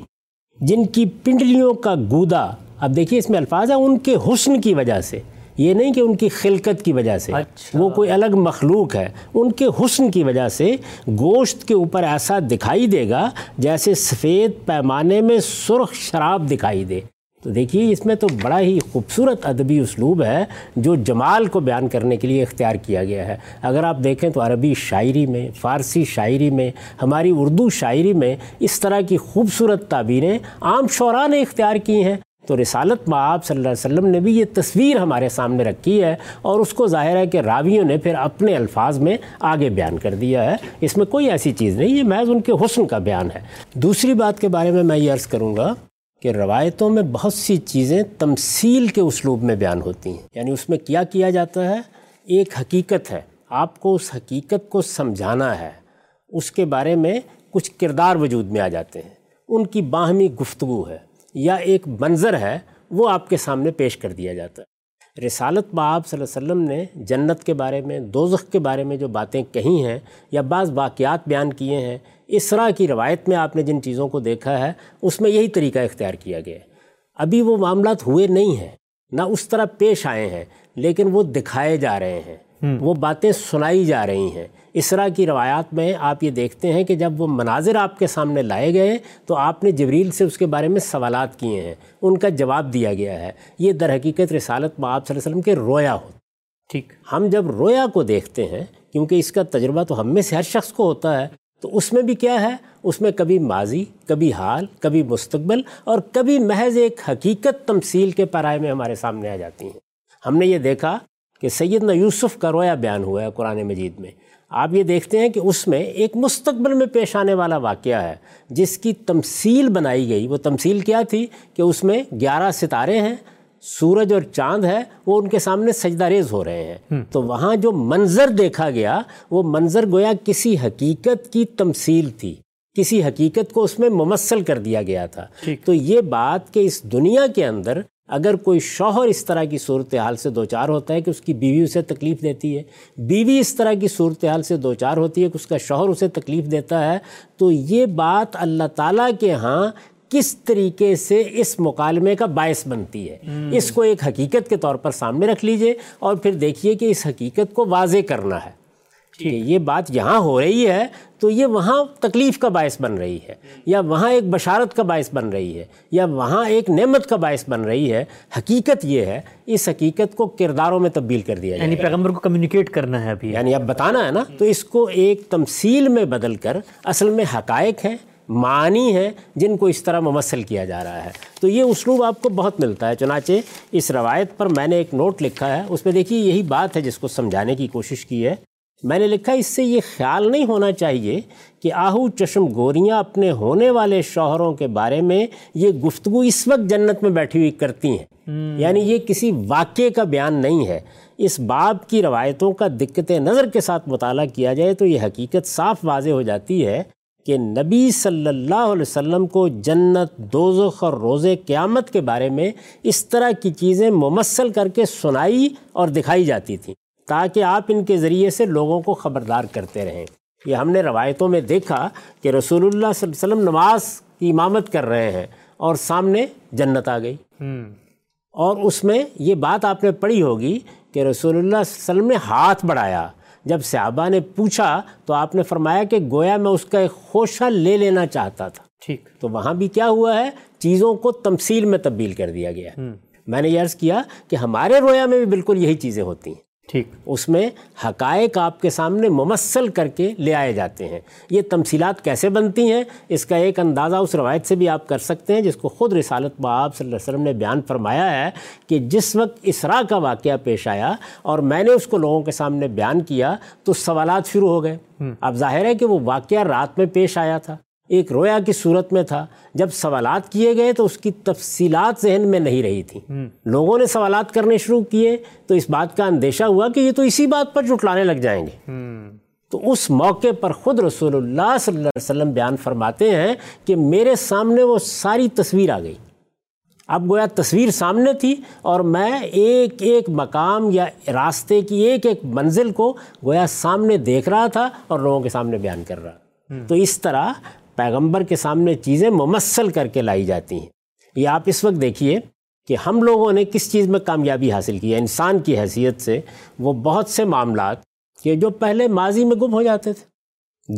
جن کی پنڈلیوں کا گودا اب دیکھیے اس میں الفاظ ہیں ان کے حسن کی وجہ سے۔ یہ نہیں کہ ان کی خلقت کی وجہ سے۔ اچھا۔ وہ کوئی الگ مخلوق ہے۔ ان کے حسن کی وجہ سے گوشت کے اوپر ایسا دکھائی دے گا جیسے سفید پیمانے میں سرخ شراب دکھائی دے۔ تو دیکھیے، اس میں تو بڑا ہی خوبصورت ادبی اسلوب ہے جو جمال کو بیان کرنے کے لیے اختیار کیا گیا ہے۔ اگر آپ دیکھیں تو عربی شاعری میں، فارسی شاعری میں، ہماری اردو شاعری میں اس طرح کی خوبصورت تعبیریں عام شعراء نے اختیار کی ہیں۔ تو رسالت معاب صلی اللہ علیہ وسلم نے بھی یہ تصویر ہمارے سامنے رکھی ہے اور اس کو ظاہر ہے کہ راویوں نے پھر اپنے الفاظ میں آگے بیان کر دیا ہے۔ اس میں کوئی ایسی چیز نہیں، یہ محض ان کے حسن کا بیان ہے۔ دوسری بات کے بارے میں میں یہ عرض کروں گا کہ روایتوں میں بہت سی چیزیں تمثیل کے اسلوب میں بیان ہوتی ہیں۔ یعنی اس میں کیا کیا جاتا ہے؟ ایک حقیقت ہے۔ آپ کو اس حقیقت کو سمجھانا ہے۔ اس کے بارے میں کچھ کردار وجود میں آ جاتے ہیں۔ ان کی باہمی گفتگو ہے یا ایک منظر ہے، وہ آپ کے سامنے پیش کر دیا جاتا ہے۔ رسالت باب صلی اللہ علیہ وسلم نے جنت کے بارے میں، دوزخ کے بارے میں جو باتیں کہی ہیں یا بعض واقعات بیان کیے ہیں اسرا کی روایت میں آپ نے جن چیزوں کو دیکھا ہے اس میں یہی طریقہ اختیار کیا گیا ہے۔ ابھی وہ معاملات ہوئے نہیں ہیں نہ اس طرح پیش آئے ہیں لیکن وہ دکھائے جا رہے ہیں۔ وہ باتیں سنائی جا رہی ہیں۔ اسرا کی روایات میں آپ یہ دیکھتے ہیں کہ جب وہ مناظر آپ کے سامنے لائے گئے تو آپ نے جبریل سے اس کے بارے میں سوالات کیے ہیں۔ ان کا جواب دیا گیا ہے۔ یہ در حقیقت رسالت میں آپ صلی اللہ علیہ وسلم کے رویا ہو ٹھیک۔ ہم جب رویا کو دیکھتے ہیں کیونکہ اس کا تجربہ تو ہم میں سے ہر شخص کو ہوتا ہے تو اس میں بھی کیا ہے؟ اس میں کبھی ماضی، کبھی حال، کبھی مستقبل اور کبھی محض ایک حقیقت تمثیل کے پرائے میں ہمارے سامنے آ جاتی ہیں۔ ہم نے یہ دیکھا کہ سیدنا یوسف کا رویا بیان ہوا ہے قرآن مجید میں۔ آپ یہ دیکھتے ہیں کہ اس میں ایک مستقبل میں پیش آنے والا واقعہ ہے، جس کی تمثیل بنائی گئی۔ وہ تمثیل کیا تھی؟ کہ اس میں گیارہ ستارے ہیں سورج اور چاند ہے وہ ان کے سامنے سجدہ ریز ہو رہے ہیں۔ تو وہاں جو منظر دیکھا گیا وہ منظر گویا کسی حقیقت کی تمثیل تھی۔ کسی حقیقت کو اس میں ممثل کر دیا گیا تھا۔ تو یہ بات کہ اس دنیا کے اندر اگر کوئی شوہر اس طرح کی صورتحال سے دو چار ہوتا ہے کہ اس کی بیوی اسے تکلیف دیتی ہے بیوی اس طرح کی صورتحال سے دو چار ہوتی ہے کہ اس کا شوہر اسے تکلیف دیتا ہے تو یہ بات اللہ تعالیٰ کے ہاں کس طریقے سے اس مکالمے کا باعث بنتی ہے؟ اس کو ایک حقیقت کے طور پر سامنے رکھ لیجیے اور پھر دیکھیے کہ اس حقیقت کو واضح کرنا ہے۔ کہ یہ بات یہاں ہو رہی ہے تو یہ وہاں تکلیف کا باعث بن رہی ہے یا وہاں ایک بشارت کا باعث بن رہی ہے یا وہاں ایک نعمت کا باعث بن رہی ہے۔ حقیقت یہ ہے اس حقیقت کو کرداروں میں تبدیل کر دیا یعنی پیغمبر کو کمیونیکیٹ کرنا ہے ابھی۔ یعنی اب بتانا ہے نا تو اس کو ایک تمثیل میں بدل کر اصل میں حقائق ہیں۔ معنی ہیں جن کو اس طرح ممثل کیا جا رہا ہے۔ تو یہ اسلوب آپ کو بہت ملتا ہے۔ چنانچہ اس روایت پر میں نے ایک نوٹ لکھا ہے۔ اس میں دیکھیے یہی بات ہے جس کو سمجھانے کی کوشش کی ہے۔ میں نے لکھا اس سے یہ خیال نہیں ہونا چاہیے کہ آہو چشم گوریاں اپنے ہونے والے شوہروں کے بارے میں یہ گفتگو اس وقت جنت میں بیٹھی ہوئی کرتی ہیں۔ یعنی یہ کسی واقعے کا بیان نہیں ہے۔ اس باب کی روایتوں کا دقت نظر کے ساتھ مطالعہ کیا جائے تو یہ حقیقت صاف واضح ہو جاتی ہے کہ نبی صلی اللہ علیہ وسلم کو جنت دوزخ اور روز قیامت کے بارے میں اس طرح کی چیزیں ممثل کر کے سنائی اور دکھائی جاتی تھیں تاکہ آپ ان کے ذریعے سے لوگوں کو خبردار کرتے رہیں۔ یہ ہم نے روایتوں میں دیکھا کہ رسول اللہ صلی اللہ علیہ وسلم نماز کی امامت کر رہے ہیں اور سامنے جنت آ گئی۔ اور اس میں یہ بات آپ نے پڑھی ہوگی کہ رسول اللہ صلی اللہ علیہ وسلم نے ہاتھ بڑھایا۔ جب صحابہ نے پوچھا تو آپ نے فرمایا کہ گویا میں اس کا ایک خوشہ لے لینا چاہتا تھا۔ ٹھیک۔ تو وہاں بھی کیا ہوا ہے؟ چیزوں کو تمثیل میں تبدیل کر دیا گیا۔ میں نے یہ عرض کیا کہ ہمارے رویا میں بھی بالکل یہی چیزیں ہوتی ہیں۔ ٹھیک اس میں حقائق آپ کے سامنے ممثل کر کے لے آئے جاتے ہیں۔ یہ تمثیلات کیسے بنتی ہیں؟ اس کا ایک اندازہ اس روایت سے بھی آپ کر سکتے ہیں جس کو خود رسالت باب صلی اللہ علیہ وسلم نے بیان فرمایا ہے کہ جس وقت اسرا کا واقعہ پیش آیا اور میں نے اس کو لوگوں کے سامنے بیان کیا تو سوالات شروع ہو گئے۔ اب ظاہر ہے کہ وہ واقعہ رات میں پیش آیا تھا۔ ایک رویا کی صورت میں تھا۔ جب سوالات کیے گئے تو اس کی تفصیلات ذہن میں نہیں رہی تھی۔ لوگوں نے سوالات کرنے شروع کیے تو اس بات کا اندیشہ ہوا کہ یہ تو اسی بات پر جٹلانے لگ جائیں گے۔ تو اس موقع پر خود رسول اللہ صلی اللہ علیہ وسلم بیان فرماتے ہیں کہ میرے سامنے وہ ساری تصویر آ گئی۔ اب گویا تصویر سامنے تھی اور میں ایک ایک مقام یا راستے کی ایک ایک منزل کو گویا سامنے دیکھ رہا تھا اور لوگوں کے سامنے بیان کر رہا۔ تو اس طرح پیغمبر کے سامنے چیزیں ممثل کر کے لائی جاتی ہیں۔ یہ آپ اس وقت دیکھیے کہ ہم لوگوں نے کس چیز میں کامیابی حاصل کی ہے۔ انسان کی حیثیت سے وہ بہت سے معاملات کہ جو پہلے ماضی میں گم ہو جاتے تھے۔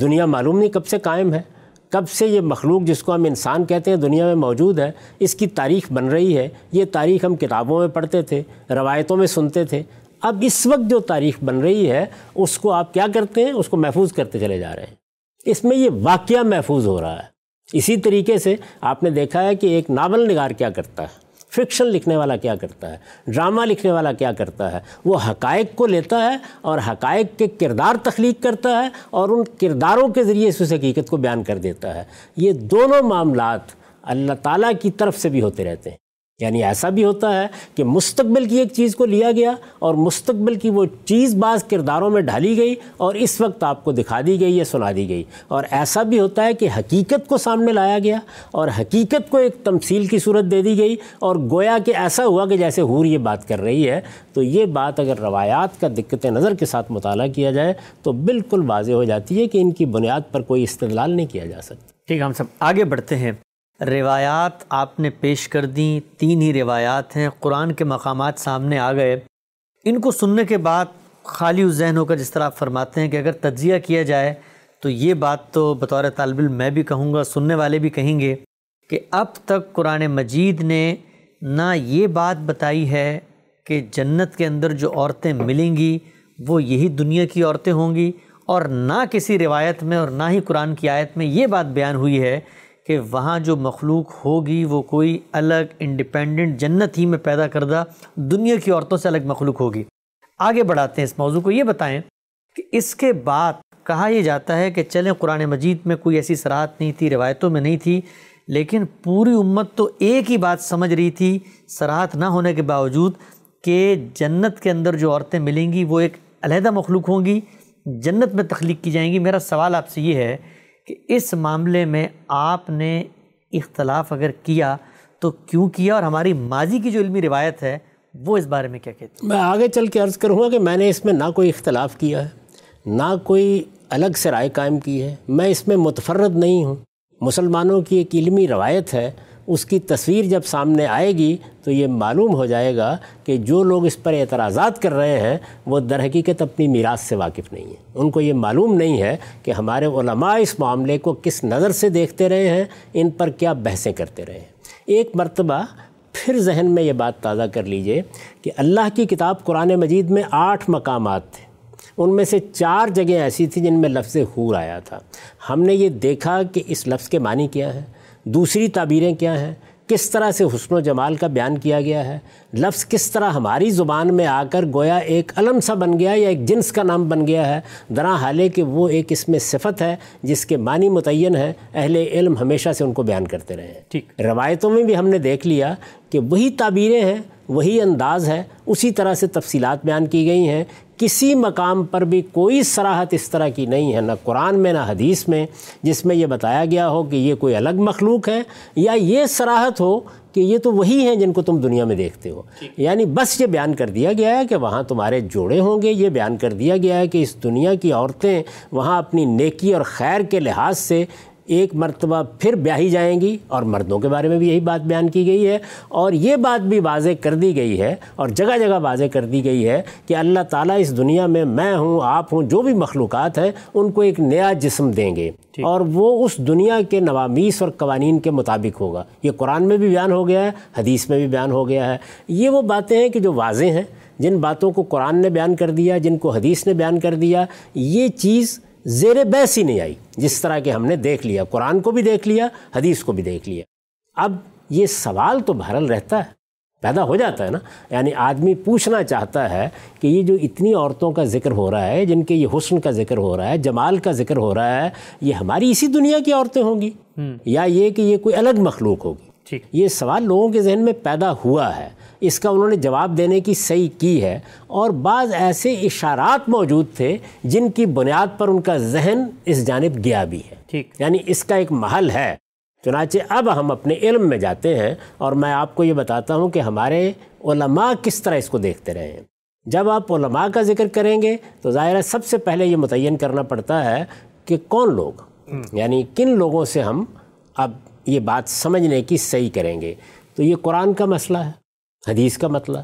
دنیا معلوم نہیں کب سے قائم ہے، کب سے یہ مخلوق جس کو ہم انسان کہتے ہیں دنیا میں موجود ہے، اس کی تاریخ بن رہی ہے۔ یہ تاریخ ہم کتابوں میں پڑھتے تھے، روایتوں میں سنتے تھے۔ اب اس وقت جو تاریخ بن رہی ہے، اس کو آپ کیا کرتے ہیں؟ اس کو محفوظ کرتے چلے جا رہے ہیں۔ اس میں یہ واقعہ محفوظ ہو رہا ہے۔ اسی طریقے سے آپ نے دیکھا ہے کہ ایک ناول نگار کیا کرتا ہے، فکشن لکھنے والا کیا کرتا ہے، ڈرامہ لکھنے والا کیا کرتا ہے۔ وہ حقائق کو لیتا ہے اور حقائق کے کردار تخلیق کرتا ہے اور ان کرداروں کے ذریعے اس حقیقت کو بیان کر دیتا ہے۔ یہ دونوں معاملات اللہ تعالیٰ کی طرف سے بھی ہوتے رہتے ہیں۔ یعنی ایسا بھی ہوتا ہے کہ مستقبل کی ایک چیز کو لیا گیا اور مستقبل کی وہ چیز بعض کرداروں میں ڈھالی گئی اور اس وقت آپ کو دکھا دی گئی یا سنا دی گئی اور ایسا بھی ہوتا ہے کہ حقیقت کو سامنے لایا گیا اور حقیقت کو ایک تمثیل کی صورت دے دی گئی اور گویا کہ ایسا ہوا کہ جیسے حور یہ بات کر رہی ہے تو یہ بات اگر روایات کا دقت نظر کے ساتھ مطالعہ کیا جائے تو بالکل واضح ہو جاتی ہے کہ ان کی بنیاد پر کوئی استدلال نہیں کیا جا سکتا۔ ٹھیک ہم سب آگے بڑھتے ہیں۔ روایات آپ نے پیش کر دیں، تین ہی روایات ہیں، قرآن کے مقامات سامنے آ گئے۔ ان کو سننے کے بعد خالی ذہن ہو کر جس طرح آپ فرماتے ہیں کہ اگر تجزیہ کیا جائے تو یہ بات تو بطور طالب علم میں بھی کہوں گا، سننے والے بھی کہیں گے کہ اب تک قرآن مجید نے نہ یہ بات بتائی ہے کہ جنت کے اندر جو عورتیں ملیں گی وہ یہی دنیا کی عورتیں ہوں گی اور نہ کسی روایت میں اور نہ ہی قرآن کی آیت میں یہ بات بیان ہوئی ہے کہ وہاں جو مخلوق ہوگی وہ کوئی الگ انڈیپینڈنٹ جنت ہی میں پیدا کردہ دنیا کی عورتوں سے الگ مخلوق ہوگی۔ آگے بڑھاتے ہیں اس موضوع کو، یہ بتائیں کہ اس کے بعد کہا یہ جاتا ہے کہ چلیں قرآن مجید میں کوئی ایسی سراحت نہیں تھی، روایتوں میں نہیں تھی، لیکن پوری امت تو ایک ہی بات سمجھ رہی تھی سراحت نہ ہونے کے باوجود کہ جنت کے اندر جو عورتیں ملیں گی وہ ایک علیحدہ مخلوق ہوں گی، جنت میں تخلیق کی جائیں گی۔ میرا سوال آپ سے یہ ہے کہ اس معاملے میں آپ نے اختلاف اگر کیا تو کیوں کیا اور ہماری ماضی کی جو علمی روایت ہے، وہ اس بارے میں کیا کہتی میں آگے چل کے عرض کروں گا کہ میں نے اس میں نہ کوئی اختلاف کیا ہے، نہ کوئی الگ سے رائے قائم کی ہے۔ میں اس میں متفرد نہیں ہوں۔ مسلمانوں کی ایک علمی روایت ہے اس کی تصویر جب سامنے آئے گی تو یہ معلوم ہو جائے گا کہ جو لوگ اس پر اعتراضات کر رہے ہیں، وہ در حقیقت اپنی میراث سے واقف نہیں ہیں۔ ان کو یہ معلوم نہیں ہے کہ ہمارے علماء اس معاملے کو کس نظر سے دیکھتے رہے ہیں، ان پر کیا بحثیں کرتے رہے ہیں۔ ایک مرتبہ پھر ذہن میں یہ بات تازہ کر لیجیے کہ اللہ کی کتاب قرآن مجید میں آٹھ مقامات تھے۔ ان میں سے چار جگہیں ایسی تھیں جن میں لفظ حور آیا تھا۔ ہم نے یہ دیکھا کہ اس لفظ کے معنی کیا ہے۔ دوسری تعبیریں کیا ہیں؟ کس طرح سے حسن و جمال کا بیان کیا گیا ہے؟ لفظ کس طرح ہماری زبان میں آ کر گویا ایک علم سا بن گیا یا ایک جنس کا نام بن گیا ہے؟ درا حالے کہ وہ ایک اس میں صفت ہے جس کے معنی متعین ہے اہل علم ہمیشہ سے ان کو بیان کرتے رہے ہیں۔ ٹھیک۔ روایتوں میں بھی ہم نے دیکھ لیا کہ وہی تعبیریں ہیں وہی انداز ہے اسی طرح سے تفصیلات بیان کی گئی ہیں کسی مقام پر بھی کوئی صراحت اس طرح کی نہیں ہے نہ قرآن میں نہ حدیث میں جس میں یہ بتایا گیا ہو کہ یہ کوئی الگ مخلوق ہے یا یہ صراحت ہو کہ یہ تو وہی ہیں جن کو تم دنیا میں دیکھتے ہو۔ یعنی بس یہ بیان کر دیا گیا ہے کہ وہاں تمہارے جوڑے ہوں گے یہ بیان کر دیا گیا ہے کہ اس دنیا کی عورتیں وہاں اپنی نیکی اور خیر کے لحاظ سے ایک مرتبہ پھر بیاہی جائیں گی اور مردوں کے بارے میں بھی یہی بات بیان کی گئی ہے اور یہ بات بھی واضح کر دی گئی ہے اور جگہ جگہ واضح کر دی گئی ہے کہ اللہ تعالیٰ اس دنیا میں میں ہوں آپ ہوں جو بھی مخلوقات ہیں ان کو ایک نیا جسم دیں گے اور وہ اس دنیا کے نوامیس اور قوانین کے مطابق ہوگا۔ یہ قرآن میں بھی بیان ہو گیا ہے حدیث میں بھی بیان ہو گیا ہے۔ یہ وہ باتیں ہیں کہ جو واضح ہیں جن باتوں کو قرآن نے بیان کر دیا جن کو حدیث نے بیان کر دیا یہ چیز زیر بحث ہی نہیں آئی۔ جس طرح کہ ہم نے دیکھ لیا قرآن کو بھی دیکھ لیا حدیث کو بھی دیکھ لیا۔ اب یہ سوال تو بہرل رہتا ہے پیدا ہو جاتا ہے نا۔ یعنی آدمی پوچھنا چاہتا ہے کہ یہ جو اتنی عورتوں کا ذکر ہو رہا ہے جن کے یہ حسن کا ذکر ہو رہا ہے جمال کا ذکر ہو رہا ہے یہ ہماری اسی دنیا کی عورتیں ہوں گی؟ یا یہ کہ یہ کوئی الگ مخلوق ہوگی؟ یہ سوال لوگوں کے ذہن میں پیدا ہوا ہے۔ اس کا انہوں نے جواب دینے کی صحیح کی ہے اور بعض ایسے اشارات موجود تھے جن کی بنیاد پر ان کا ذہن اس جانب گیا بھی ہے۔ ٹھیک۔ یعنی اس کا ایک محل ہے۔ چنانچہ اب ہم اپنے علم میں جاتے ہیں اور میں آپ کو یہ بتاتا ہوں کہ ہمارے علماء کس طرح اس کو دیکھتے رہے ہیں۔ جب آپ علماء کا ذکر کریں گے تو ظاہر ہے سب سے پہلے یہ متعین کرنا پڑتا ہے کہ کون لوگ۔ یعنی کن لوگوں سے ہم اب یہ بات سمجھنے کی صحیح کریں گے۔ تو یہ قرآن کا مسئلہ ہے۔ حدیث کا مطلب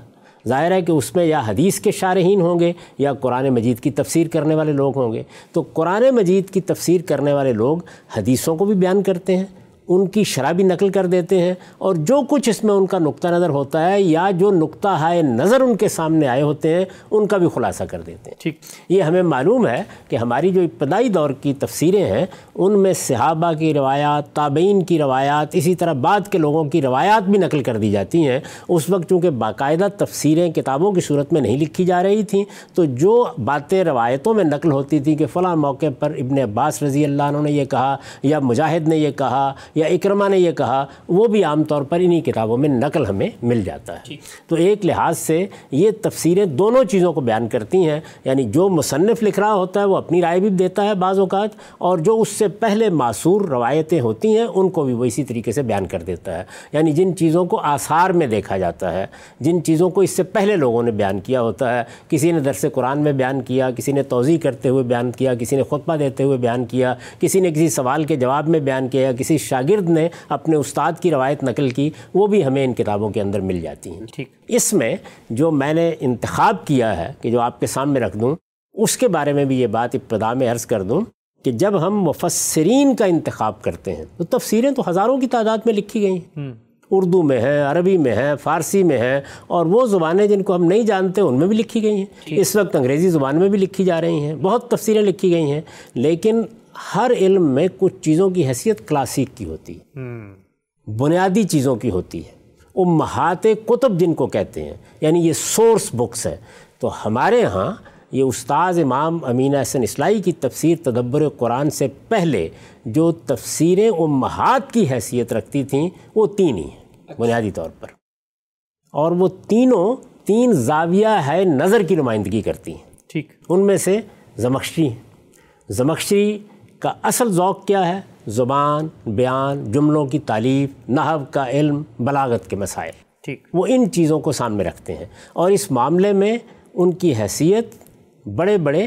ظاہر ہے کہ اس میں یا حدیث کے شارحین ہوں گے یا قرآن مجید کی تفسیر کرنے والے لوگ ہوں گے۔ تو قرآن مجید کی تفسیر کرنے والے لوگ حدیثوں کو بھی بیان کرتے ہیں۔ ان کی شرابی نقل کر دیتے ہیں اور جو کچھ اس میں ان کا نقطہ نظر ہوتا ہے یا جو نقطہ ہے نظر ان کے سامنے آئے ہوتے ہیں ان کا بھی خلاصہ کر دیتے ہیں۔ ٹھیک۔ یہ ہمیں معلوم ہے کہ ہماری جو ابتدائی دور کی تفسیریں ہیں ان میں صحابہ کی روایات تابعین کی روایات اسی طرح بعد کے لوگوں کی روایات بھی نقل کر دی جاتی ہیں۔ اس وقت چونکہ باقاعدہ تفسیریں کتابوں کی صورت میں نہیں لکھی جا رہی تھیں تو جو باتیں روایتوں میں نقل ہوتی تھیں کہ فلاں موقع پر ابن عباس رضی اللہ عنہ نے یہ کہا یا مجاہد نے یہ کہا یا اکرما نے یہ کہا وہ بھی عام طور پر انہی کتابوں میں نقل ہمیں مل جاتا ہے۔ تو ایک لحاظ سے یہ تفسیریں دونوں چیزوں کو بیان کرتی ہیں۔ یعنی جو مصنف لکھ رہا ہوتا ہے وہ اپنی رائے بھی دیتا ہے بعض اوقات اور جو اس سے پہلے معصور روایتیں ہوتی ہیں ان کو بھی وہ اسی طریقے سے بیان کر دیتا ہے۔ یعنی جن چیزوں کو آثار میں دیکھا جاتا ہے جن چیزوں کو اس سے پہلے لوگوں نے بیان کیا ہوتا ہے کسی نے درس قرآن میں بیان کیا کسی نے توضیع کرتے ہوئے بیان کیا کسی نے خطبہ دیتے ہوئے بیان کیا کسی نے کسی سوال کے جواب میں بیان کیا کسی شاگرد شاگرد نے اپنے استاد کی روایت نقل کی وہ بھی ہمیں ان کتابوں کے اندر مل جاتی ہیں۔ ٹھیک۔ اس میں جو میں نے انتخاب کیا ہے کہ جو آپ کے سامنے رکھ دوں اس کے بارے میں بھی یہ بات ابتدا میں عرض کر دوں کہ جب ہم مفسرین کا انتخاب کرتے ہیں تو تفسیریں تو ہزاروں کی تعداد میں لکھی گئی ہیں۔ اردو میں ہیں عربی میں ہیں فارسی میں ہیں اور وہ زبانیں جن کو ہم نہیں جانتے ان میں بھی لکھی گئی ہیں۔ اس وقت انگریزی زبان میں بھی لکھی جا رہی ہیں بہت تفسیریں لکھی گئی ہیں لیکن ہر علم میں کچھ چیزوں کی حیثیت کلاسیک کی ہوتی ہے۔ بنیادی چیزوں کی ہوتی ہے۔ وہ محات کتب جن کو کہتے ہیں یعنی یہ سورس بکس ہے۔ تو ہمارے ہاں یہ استاذ امام امین احسن اسلائی کی تفسیر تدبر قرآن سے پہلے جو تفسیریں امہات کی حیثیت رکھتی تھیں وہ تین ہی ہیں بنیادی طور پر۔ اور وہ تینوں تین زاویہ ہے نظر کی نمائندگی کرتی ہیں۔ ٹھیک۔ ان میں سے زمخشری۔ زمخشری کا اصل ذوق کیا ہے؟ زبان بیان جملوں کی تعلیف نحو کا علم بلاغت کے مسائل۔ ٹھیک۔ وہ ان چیزوں کو سامنے رکھتے ہیں۔ اور اس معاملے میں ان کی حیثیت بڑے بڑے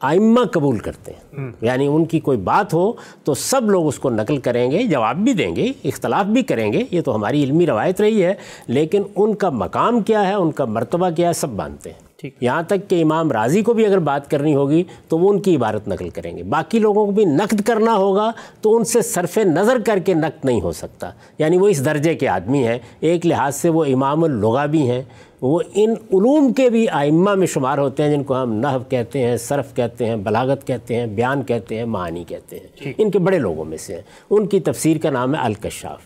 آئمہ قبول کرتے ہیں۔ یعنی ان کی کوئی بات ہو تو سب لوگ اس کو نقل کریں گے جواب بھی دیں گے اختلاف بھی کریں گے۔ یہ تو ہماری علمی روایت رہی ہے لیکن ان کا مقام کیا ہے؟ ان کا مرتبہ کیا ہے؟ سب مانتے ہیں۔ یہاں تک کہ امام راضی کو بھی اگر بات کرنی ہوگی تو وہ ان کی عبارت نقل کریں گے۔ باقی لوگوں کو بھی نقد کرنا ہوگا تو ان سے صرف نظر کر کے نقد نہیں ہو سکتا۔ یعنی وہ اس درجے کے آدمی ہیں۔ ایک لحاظ سے وہ امام اللغا بھی ہیں۔ وہ ان علوم کے بھی آئمہ میں شمار ہوتے ہیں جن کو ہم نحو کہتے ہیں صرف کہتے ہیں بلاغت کہتے ہیں بیان کہتے ہیں معانی کہتے ہیں۔ ان کے بڑے لوگوں میں سے ہیں۔ ان کی تفسیر کا نام ہے الکشاف۔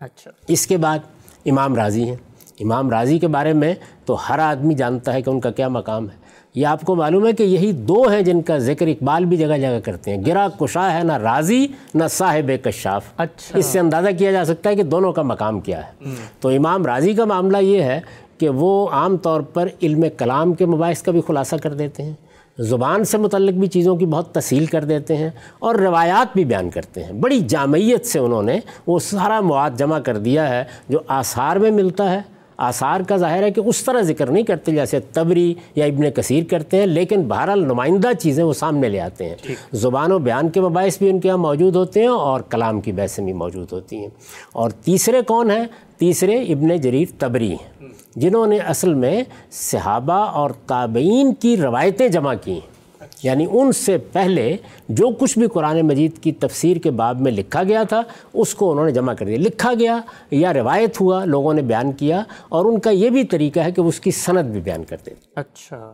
اچھا۔ اس کے بعد امام راضی ہیں۔ امام راضی کے بارے میں تو ہر آدمی جانتا ہے کہ ان کا کیا مقام ہے۔ یہ آپ کو معلوم ہے کہ یہی دو ہیں جن کا ذکر اقبال بھی جگہ جگہ کرتے ہیں۔ گرا کشا ہے نہ راضی نہ صاحب کشاف۔ اچھا۔ اس سے اندازہ کیا جا سکتا ہے کہ دونوں کا مقام کیا ہے۔ تو امام راضی کا معاملہ یہ ہے کہ وہ عام طور پر علم کلام کے مباحث کا بھی خلاصہ کر دیتے ہیں۔ زبان سے متعلق بھی چیزوں کی بہت تسہیل کر دیتے ہیں اور روایات بھی بیان کرتے ہیں۔ بڑی جامعیت سے انہوں نے وہ سارا مواد جمع کر دیا ہے جو آثار میں ملتا ہے۔ آثار کا ظاہر ہے کہ اس طرح ذکر نہیں کرتے جیسے تبری یا ابن کثیر کرتے ہیں لیکن بہرحال نمائندہ چیزیں وہ سامنے لے آتے ہیں۔ زبان و بیان کے مباحث بھی ان کے یہاں موجود ہوتے ہیں اور کلام کی بحثیں بھی موجود ہوتی ہیں۔ اور تیسرے کون ہیں؟ تیسرے ابن جریر تبری ہیں جنہوں نے اصل میں صحابہ اور تابعین کی روایتیں جمع کی ہیں یعنی ان سے پہلے جو کچھ بھی قرآن مجید کی تفسیر کے باب میں لکھا گیا تھا، اس کو انہوں نے جمع کر دیا۔ لکھا گیا یا روایت ہوا، لوگوں نے بیان کیا اور ان کا یہ بھی طریقہ ہے کہ وہ اس کی صنعت بھی بیان کرتے تھے۔ اچھا۔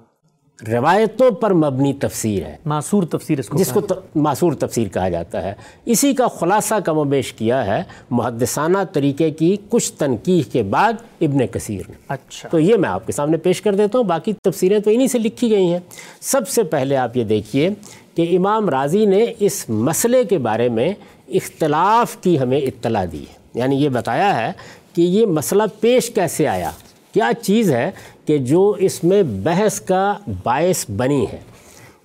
روایتوں پر مبنی تفسیر ہے۔ معصور تفسیر اس کو جس کو معصور تفسیر کہا جاتا ہے۔ اسی کا خلاصہ کم و بیش کیا ہے محدثانہ طریقے کی کچھ تنقید کے بعد ابن کثیر نے۔ اچھا۔ تو یہ میں آپ کے سامنے پیش کر دیتا ہوں باقی تفسیریں تو انہی سے لکھی گئی ہیں۔ سب سے پہلے آپ یہ دیکھیے کہ امام راضی نے اس مسئلے کے بارے میں اختلاف کی ہمیں اطلاع دی ہے۔ یعنی یہ بتایا ہے کہ یہ مسئلہ پیش کیسے آیا۔ کیا چیز ہے کہ جو اس میں بحث کا باعث بنی ہے۔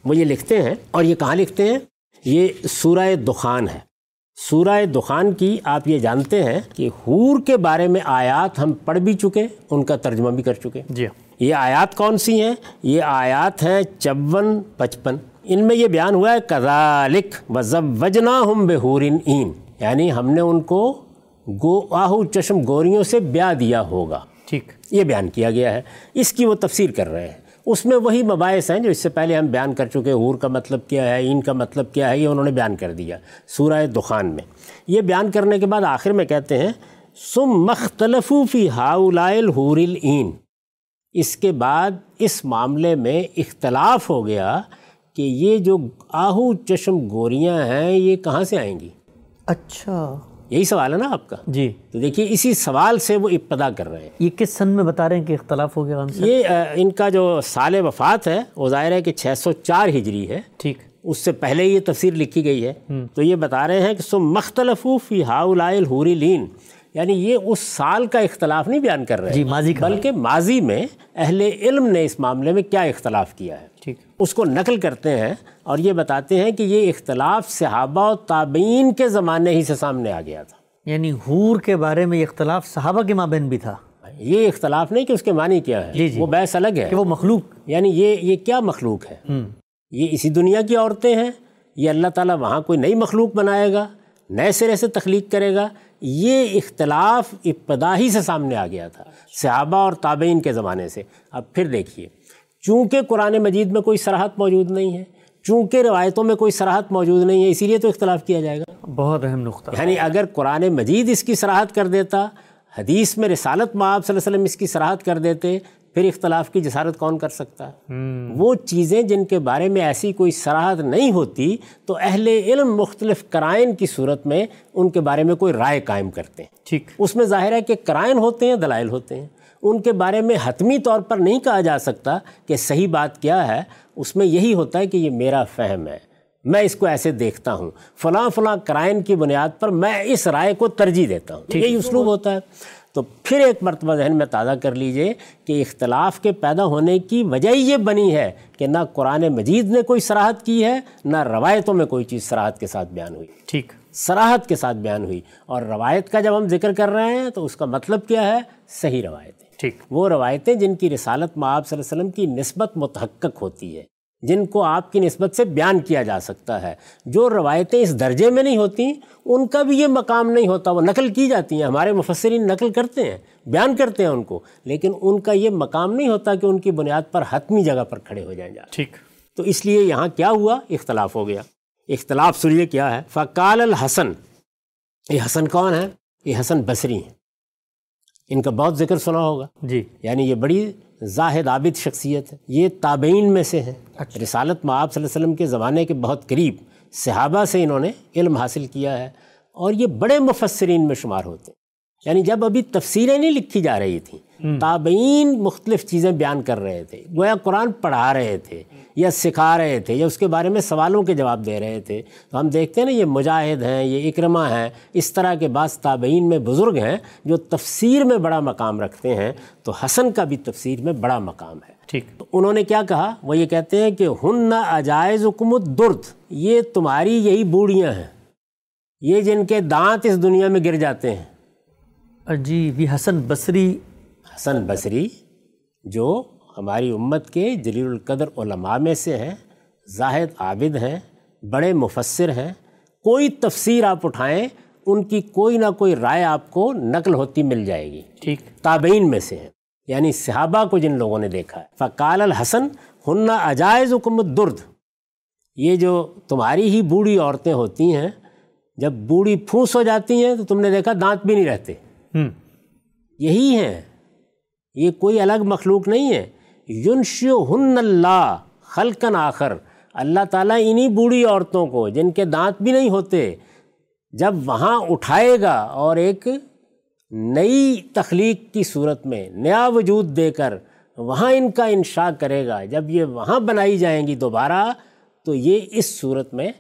وہ یہ لکھتے ہیں اور یہ کہاں لکھتے ہیں؟ یہ سورہ دخان ہے۔ سورہ دخان کی آپ یہ جانتے ہیں کہ حور کے بارے میں آیات ہم پڑھ بھی چکے ان کا ترجمہ بھی کر چکے۔ جی۔ یہ آیات کون سی ہیں؟ یہ آیات ہیں چون پچپن۔ ان میں یہ بیان ہوا ہے کذالک وزوجنا ہم بحورن این۔ یعنی ہم نے ان کو گو آہو چشم گوریوں سے بیاہ دیا ہوگا۔ ٹھیک، یہ بیان کیا گیا ہے۔ اس کی وہ تفسیر کر رہے ہیں۔ اس میں وہی مباحث ہیں جو اس سے پہلے ہم بیان کر چکے حور کا مطلب کیا ہے ان کا مطلب کیا ہے، یہ انہوں نے بیان کر دیا۔ سورہ دخان میں۔ یہ بیان کرنے کے بعد آخر میں کہتے ہیں سم مختلف فی ہاؤلائل حور العین۔ اس کے بعد اس معاملے میں اختلاف ہو گیا کہ یہ جو آہو چشم گوریاں ہیں، یہ کہاں سے آئیں گی؟ اچھا۔ یہی سوال ہے نا آپ کا؟ جی۔ تو دیکھیے اسی سوال سے وہ ابتدا کر رہے ہیں۔ یہ کس سن میں بتا رہے ہیں کہ اختلاف ہو گیا یہ ان کا جو سال وفات ہے وہ ظاہر ہے کہ چھ سو چار ہجری ہے۔ ٹھیک۔ اس سے پہلے یہ تفسیر لکھی گئی ہے۔ تو یہ بتا رہے ہیں کہ سو مختلف فی ہاؤلائل حوری لین یعنی یہ اس سال کا اختلاف نہیں بیان کر رہے۔ جی ماضی بلکہ ماضی میں اہل علم نے اس معاملے میں کیا اختلاف کیا ہے۔ اس کو نقل کرتے ہیں اور یہ بتاتے ہیں کہ یہ اختلاف صحابہ و تابعین کے زمانے ہی سے سامنے آ گیا تھا۔ یعنی حور کے بارے میں یہ اختلاف صحابہ کے مابین بھی تھا۔ یہ اختلاف نہیں کہ اس کے معنی کیا ہے جی جی۔ وہ بحث الگ ہے۔ کہ وہ مخلوق۔ یعنی یہ یہ کیا مخلوق ہے؟ یہ اسی دنیا کی عورتیں ہیں یہ اللہ تعالیٰ وہاں کوئی نئی مخلوق بنائے گا نئے سرے سے تخلیق کرے گا۔ یہ اختلاف ابتدا ہی سے سامنے آ گیا تھا صحابہ اور تابعین کے زمانے سے۔ اب پھر دیکھیے۔ چونکہ قرآن مجید میں کوئی سراحت موجود نہیں ہے چونکہ روایتوں میں کوئی سراحت موجود نہیں ہے اسی لیے تو اختلاف کیا جائے گا۔ بہت اہم نقطہ۔ یعنی اگر قرآن مجید اس کی سراحت کر دیتا حدیث میں رسالت معاب صلی اللہ علیہ وسلم اس کی سراحت کر دیتے پھر اختلاف کی جسارت کون کر سکتا؟ ہے وہ چیزیں جن کے بارے میں ایسی کوئی سراحت نہیں ہوتی تو اہل علم مختلف کرائن کی صورت میں ان کے بارے میں کوئی رائے قائم کرتے ہیں۔ ٹھیک۔ اس میں ظاہر ہے کہ کرائن ہوتے ہیں دلائل ہوتے ہیں۔ ان کے بارے میں حتمی طور پر نہیں کہا جا سکتا کہ صحیح بات کیا ہے اس میں یہی ہوتا ہے کہ یہ میرا فہم ہے۔ میں اس کو ایسے دیکھتا ہوں۔ فلاں فلاں کرائن کی بنیاد پر میں اس رائے کو ترجیح دیتا ہوں۔ یہی اسلوب ہوتا ہے۔ تو پھر ایک مرتبہ ذہن میں تازہ کر لیجیے کہ اختلاف کے پیدا ہونے کی وجہ یہ بنی ہے کہ نہ قرآن مجید نے کوئی سراحت کی ہے نہ روایتوں میں کوئی چیز سراحت کے ساتھ بیان ہوئی۔ ٹھیک۔ سراحت کے ساتھ بیان ہوئی۔ اور روایت کا جب ہم ذکر کر رہے ہیں تو اس کا مطلب کیا ہے؟ صحیح روایتیں ٹھیک وہ روایتیں جن کی رسالت معاب صلی اللہ علیہ وسلم کی نسبت متحقق ہوتی ہے جن کو آپ کی نسبت سے بیان کیا جا سکتا ہے۔ جو روایتیں اس درجے میں نہیں ہوتی ان کا بھی یہ مقام نہیں ہوتا وہ نقل کی جاتی ہیں۔ ہمارے مفسرین نقل کرتے ہیں بیان کرتے ہیں ان کو لیکن ان کا یہ مقام نہیں ہوتا کہ ان کی بنیاد پر حتمی جگہ پر کھڑے ہو جائیں جا۔ ٹھیک۔ تو اس لیے یہاں کیا ہوا؟ اختلاف ہو گیا۔ اختلاف سنیے کیا ہے۔ فقال الحسن یہ حسن کون ہے؟ یہ حسن بصری ہیں۔ ان کا بہت ذکر سنا ہوگا۔ جی۔ یعنی یہ بڑی زاہد عابد شخصیت ہے۔ یہ تابعین میں سے ہیں۔ رسالت معاب صلی اللہ علیہ وسلم کے زمانے کے بہت قریب صحابہ سے انہوں نے علم حاصل کیا ہے اور یہ بڑے مفسرین میں شمار ہوتے ہیں۔ یعنی جب ابھی تفسیریں نہیں لکھی جا رہی تھیں تابعین مختلف چیزیں بیان کر رہے تھے گویا قرآن پڑھا رہے تھے۔ یا سکھا رہے تھے یا اس کے بارے میں سوالوں کے جواب دے رہے تھے تو ہم دیکھتے ہیں نا یہ مجاہد ہیں یہ اکرما ہیں اس طرح کے بعض تابعین میں بزرگ ہیں جو تفسیر میں بڑا مقام رکھتے ہیں تو حسن کا بھی تفسیر میں بڑا مقام ہے۔ ٹھیک۔ تو انہوں نے کیا کہا؟ وہ یہ کہتے ہیں کہ ہن نہ عجائز حکمت درد یہ تمہاری یہی بوڑھیاں ہیں یہ جن کے دانت اس دنیا میں گر جاتے ہیں۔ جی یہ حسن بصری۔ حسن بصری جو ہماری امت کے جلیل القدر علماء میں سے ہیں زاہد عابد ہیں بڑے مفسر ہیں۔ کوئی تفسیر آپ اٹھائیں ان کی کوئی نہ کوئی رائے آپ کو نقل ہوتی مل جائے گی۔ ٹھیک۔ تابعین میں سے ہیں۔ یعنی صحابہ کو جن لوگوں نے دیکھا ہے۔ فقال الحسن ہن عجائز حکمت درد یہ جو تمہاری ہی بوڑھی عورتیں ہوتی ہیں جب بوڑھی پھوس ہو جاتی ہیں تو تم نے دیکھا دانت بھی نہیں رہتے۔ یہی ہیں۔ یہ کوئی الگ مخلوق نہیں ہے۔ یونش ہن اللہ خلقن آخر۔ اللہ تعالیٰ انہی بوڑھی عورتوں کو جن کے دانت بھی نہیں ہوتے جب وہاں اٹھائے گا اور ایک نئی تخلیق کی صورت میں نیا وجود دے کر وہاں ان کا انشاء کرے گا جب یہ وہاں بنائی جائیں گی دوبارہ تو یہ اس صورت میں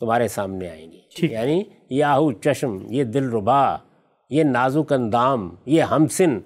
تمہارے سامنے آئیں گی۔ یعنی یہ آہو چشم یہ دل ربا یہ نازک اندام یہ ہمسن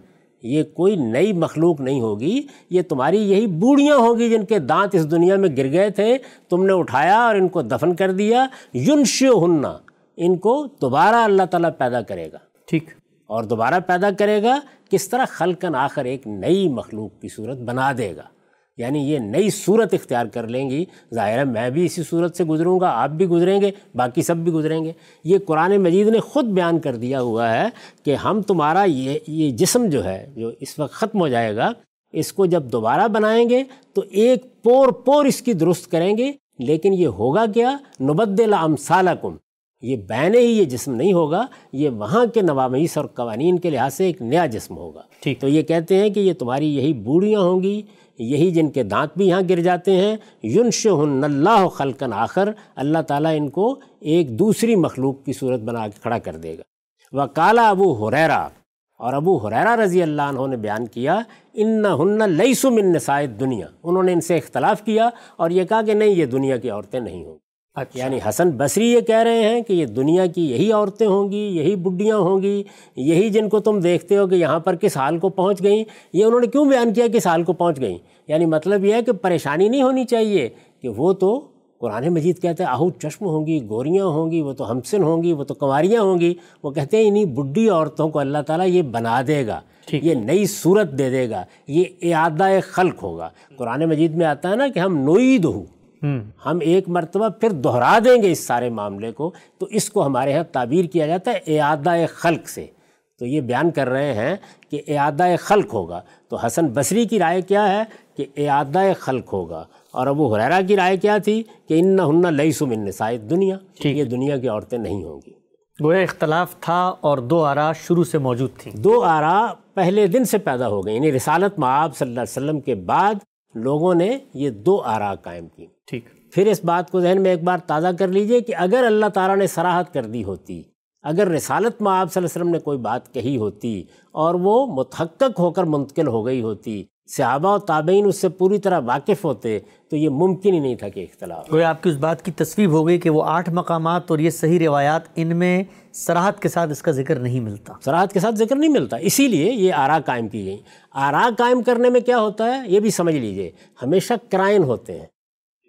یہ کوئی نئی مخلوق نہیں ہوگی یہ تمہاری یہی بوڑھیاں ہوگی جن کے دانت اس دنیا میں گر گئے تھے تم نے اٹھایا اور ان کو دفن کر دیا۔ یونش ہننا ان کو دوبارہ اللہ تعالیٰ پیدا کرے گا۔ ٹھیک۔ اور دوبارہ پیدا کرے گا کس طرح خلقن آخر ایک نئی مخلوق کی صورت بنا دے گا۔ یعنی یہ نئی صورت اختیار کر لیں گی۔ ظاہر ہے میں بھی اسی صورت سے گزروں گا آپ بھی گزریں گے باقی سب بھی گزریں گے۔ یہ قرآن مجید نے خود بیان کر دیا ہوا ہے کہ ہم تمہارا یہ یہ جسم جو ہے جو اس وقت ختم ہو جائے گا اس کو جب دوبارہ بنائیں گے تو ایک پور پور اس کی درست کریں گے۔ لیکن یہ ہوگا کیا؟ نبدل امثالکم۔ یہ بینے ہی یہ جسم نہیں ہوگا یہ وہاں کے نوامیس اور قوانین کے لحاظ سے ایک نیا جسم ہوگا۔ ٹھیک۔ تو یہ کہتے ہیں کہ یہ تمہاری یہی بوڑھیاں ہوں گی یہی جن کے دانت بھی یہاں گر جاتے ہیں یونش ہن اللہ خلقن آخر، اللہ تعالیٰ ان کو ایک دوسری مخلوق کی صورت بنا کے کھڑا کر دے گا۔ وہ کالا ابو حریرا اور ابو حریرا رضی اللہ عنہ نے بیان کیا ان ہن لئیسم من نسائد دنیا انہوں نے ان سے اختلاف کیا اور یہ کہا کہ نہیں، یہ دنیا کی عورتیں نہیں ہوں۔ اچھا۔ یعنی حسن بصری یہ کہہ رہے ہیں کہ یہ دنیا کی یہی عورتیں ہوں گی یہی بڈیاں ہوں گی یہی جن کو تم دیکھتے ہو کہ یہاں پر کس حال کو پہنچ گئیں۔ یہ انہوں نے کیوں بیان کیا کس حال کو پہنچ گئیں؟ یعنی مطلب یہ ہے کہ پریشانی نہیں ہونی چاہیے کہ وہ تو قرآن مجید کہتے ہیں آہو چشم ہوں گی گوریاں ہوں گی وہ تو ہمسن ہوں گی وہ تو کنواریاں ہوں گی۔ وہ کہتے ہیں انہیں بڈھی عورتوں کو اللہ تعالیٰ یہ بنا دے گا یہ نئی صورت دے دے گا یہ اعادہ خلق ہوگا۔ قرآن مجید میں آتا ہے نا کہ ہم نوید ہوں ہوں۔ ہم ایک مرتبہ پھر دہرا دیں گے اس سارے معاملے کو تو اس کو ہمارے ہاں تعبیر کیا جاتا ہے اعادہ خلق سے۔ تو یہ بیان کر رہے ہیں کہ اعادہ خلق ہوگا۔ تو حسن بصری کی رائے کیا ہے کہ اعادہ خلق ہوگا۔ اور ابو حریرہ کی رائے کیا تھی کہ ان ہن لئیسم ان نسائد دنیا۔ یہ دنیا کی عورتیں نہیں ہوں گی۔ گویا اختلاف تھا اور دو آراء شروع سے موجود تھیں۔ دو آراء پہلے دن سے پیدا ہو گئی یعنی رسالت معاب صلی اللہ علیہ وسلم کے بعد لوگوں نے یہ دو آراء قائم کی ٹھیک۔ پھر اس بات کو ذہن میں ایک بار تازہ کر لیجیے کہ اگر اللہ تعالیٰ نے سراحت کر دی ہوتی اگر رسالت میں آپ صلی اللہ علیہ وسلم نے کوئی بات کہی ہوتی اور وہ متحقق ہو کر منتقل ہو گئی ہوتی صحابہ و تابعین اس سے پوری طرح واقف ہوتے تو یہ ممکن ہی نہیں تھا کہ اختلاف گویا آپ کی اس بات کی تصویب ہو گئی کہ وہ آٹھ مقامات اور یہ صحیح روایات ان میں سراحت کے ساتھ اس کا ذکر نہیں ملتا۔ سراحت کے ساتھ ذکر نہیں ملتا۔ اسی لیے یہ آرا قائم کی گئی آرا قائم کرنے میں کیا ہوتا ہے؟ یہ بھی سمجھ لیجیے۔ ہمیشہ کرائن ہوتے ہیں۔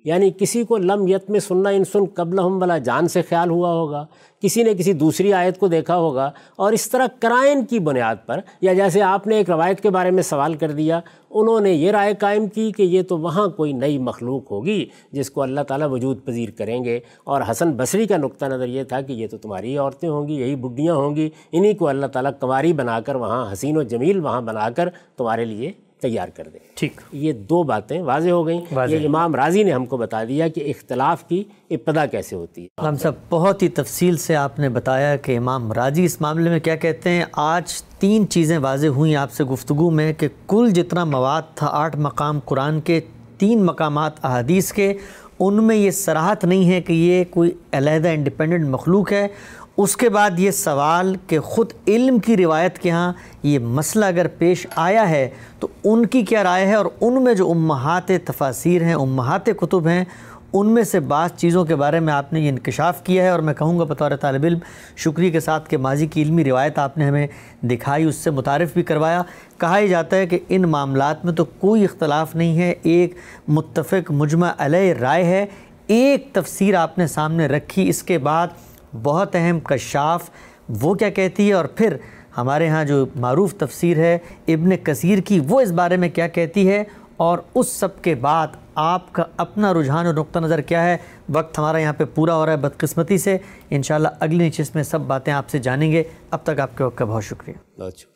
یعنی کسی کو لم یت میں سننا ان سن قبل ہم والا جان سے خیال ہوا ہوگا، کسی نے کسی دوسری آیت کو دیکھا ہوگا، اور اس طرح کرائن کی بنیاد پر، یا جیسے آپ نے ایک روایت کے بارے میں سوال کر دیا، انہوں نے یہ رائے قائم کی کہ یہ تو وہاں کوئی نئی مخلوق ہوگی جس کو اللہ تعالیٰ وجود پذیر کریں گے۔ اور حسن بصری کا نقطہ نظر یہ تھا کہ یہ تو تمہاری عورتیں ہوں گی، یہی بڈیاں ہوں گی، انہی کو اللہ تعالیٰ کنواری بنا کر وہاں حسین و جمیل وہاں بنا کر تمہارے لیے تیار کر دیں ٹھیک۔ یہ دو باتیں واضح ہو گئیں۔ یہ امام راضی نے ہم کو بتا دیا کہ اختلاف کی ابتدا کیسے ہوتی ہے۔ ہم صاحب بہت ہی تفصیل سے آپ نے بتایا کہ امام راجی اس معاملے میں کیا کہتے ہیں۔ آج تین چیزیں واضح ہوئیں آپ سے گفتگو میں کہ کل جتنا مواد تھا آٹھ مقام قرآن کے تین مقامات احادیث کے ان میں یہ سراحت نہیں ہے کہ یہ کوئی علیحدہ انڈیپینڈنٹ مخلوق ہے۔ اس کے بعد یہ سوال کہ خود علم کی روایت کے ہاں یہ مسئلہ اگر پیش آیا ہے تو ان کی کیا رائے ہے اور ان میں جو امہات تفاسیر ہیں، امہات کتب ہیں، ان میں سے بعض چیزوں کے بارے میں آپ نے یہ انکشاف کیا ہے اور میں کہوں گا بطور طالب علم، شکریہ کے ساتھ کہ ماضی کی علمی روایت آپ نے ہمیں دکھائی، اس سے متعارف بھی کروایا۔ کہا ہی جاتا ہے کہ ان معاملات میں تو کوئی اختلاف نہیں ہے، ایک متفق مجمع علیہ رائے ہے، ایک تفسیر آپ نے سامنے رکھی، اس کے بعد بہت اہم کشاف، وہ کیا کہتی ہے؟ اور پھر ہمارے ہاں جو معروف تفسیر ہے ابن کثیر کی، وہ اس بارے میں کیا کہتی ہے؟ اور اس سب کے بعد آپ کا اپنا رجحان اور نقطہ نظر کیا ہے؟ وقت ہمارا یہاں پہ پورا ہو رہا ہے بدقسمتی سے۔ انشاءاللہ اگلی نشست میں سب باتیں آپ سے جانیں گے۔ اب تک آپ کے وقت کا بہت شکریہ۔ بہت شکریہ۔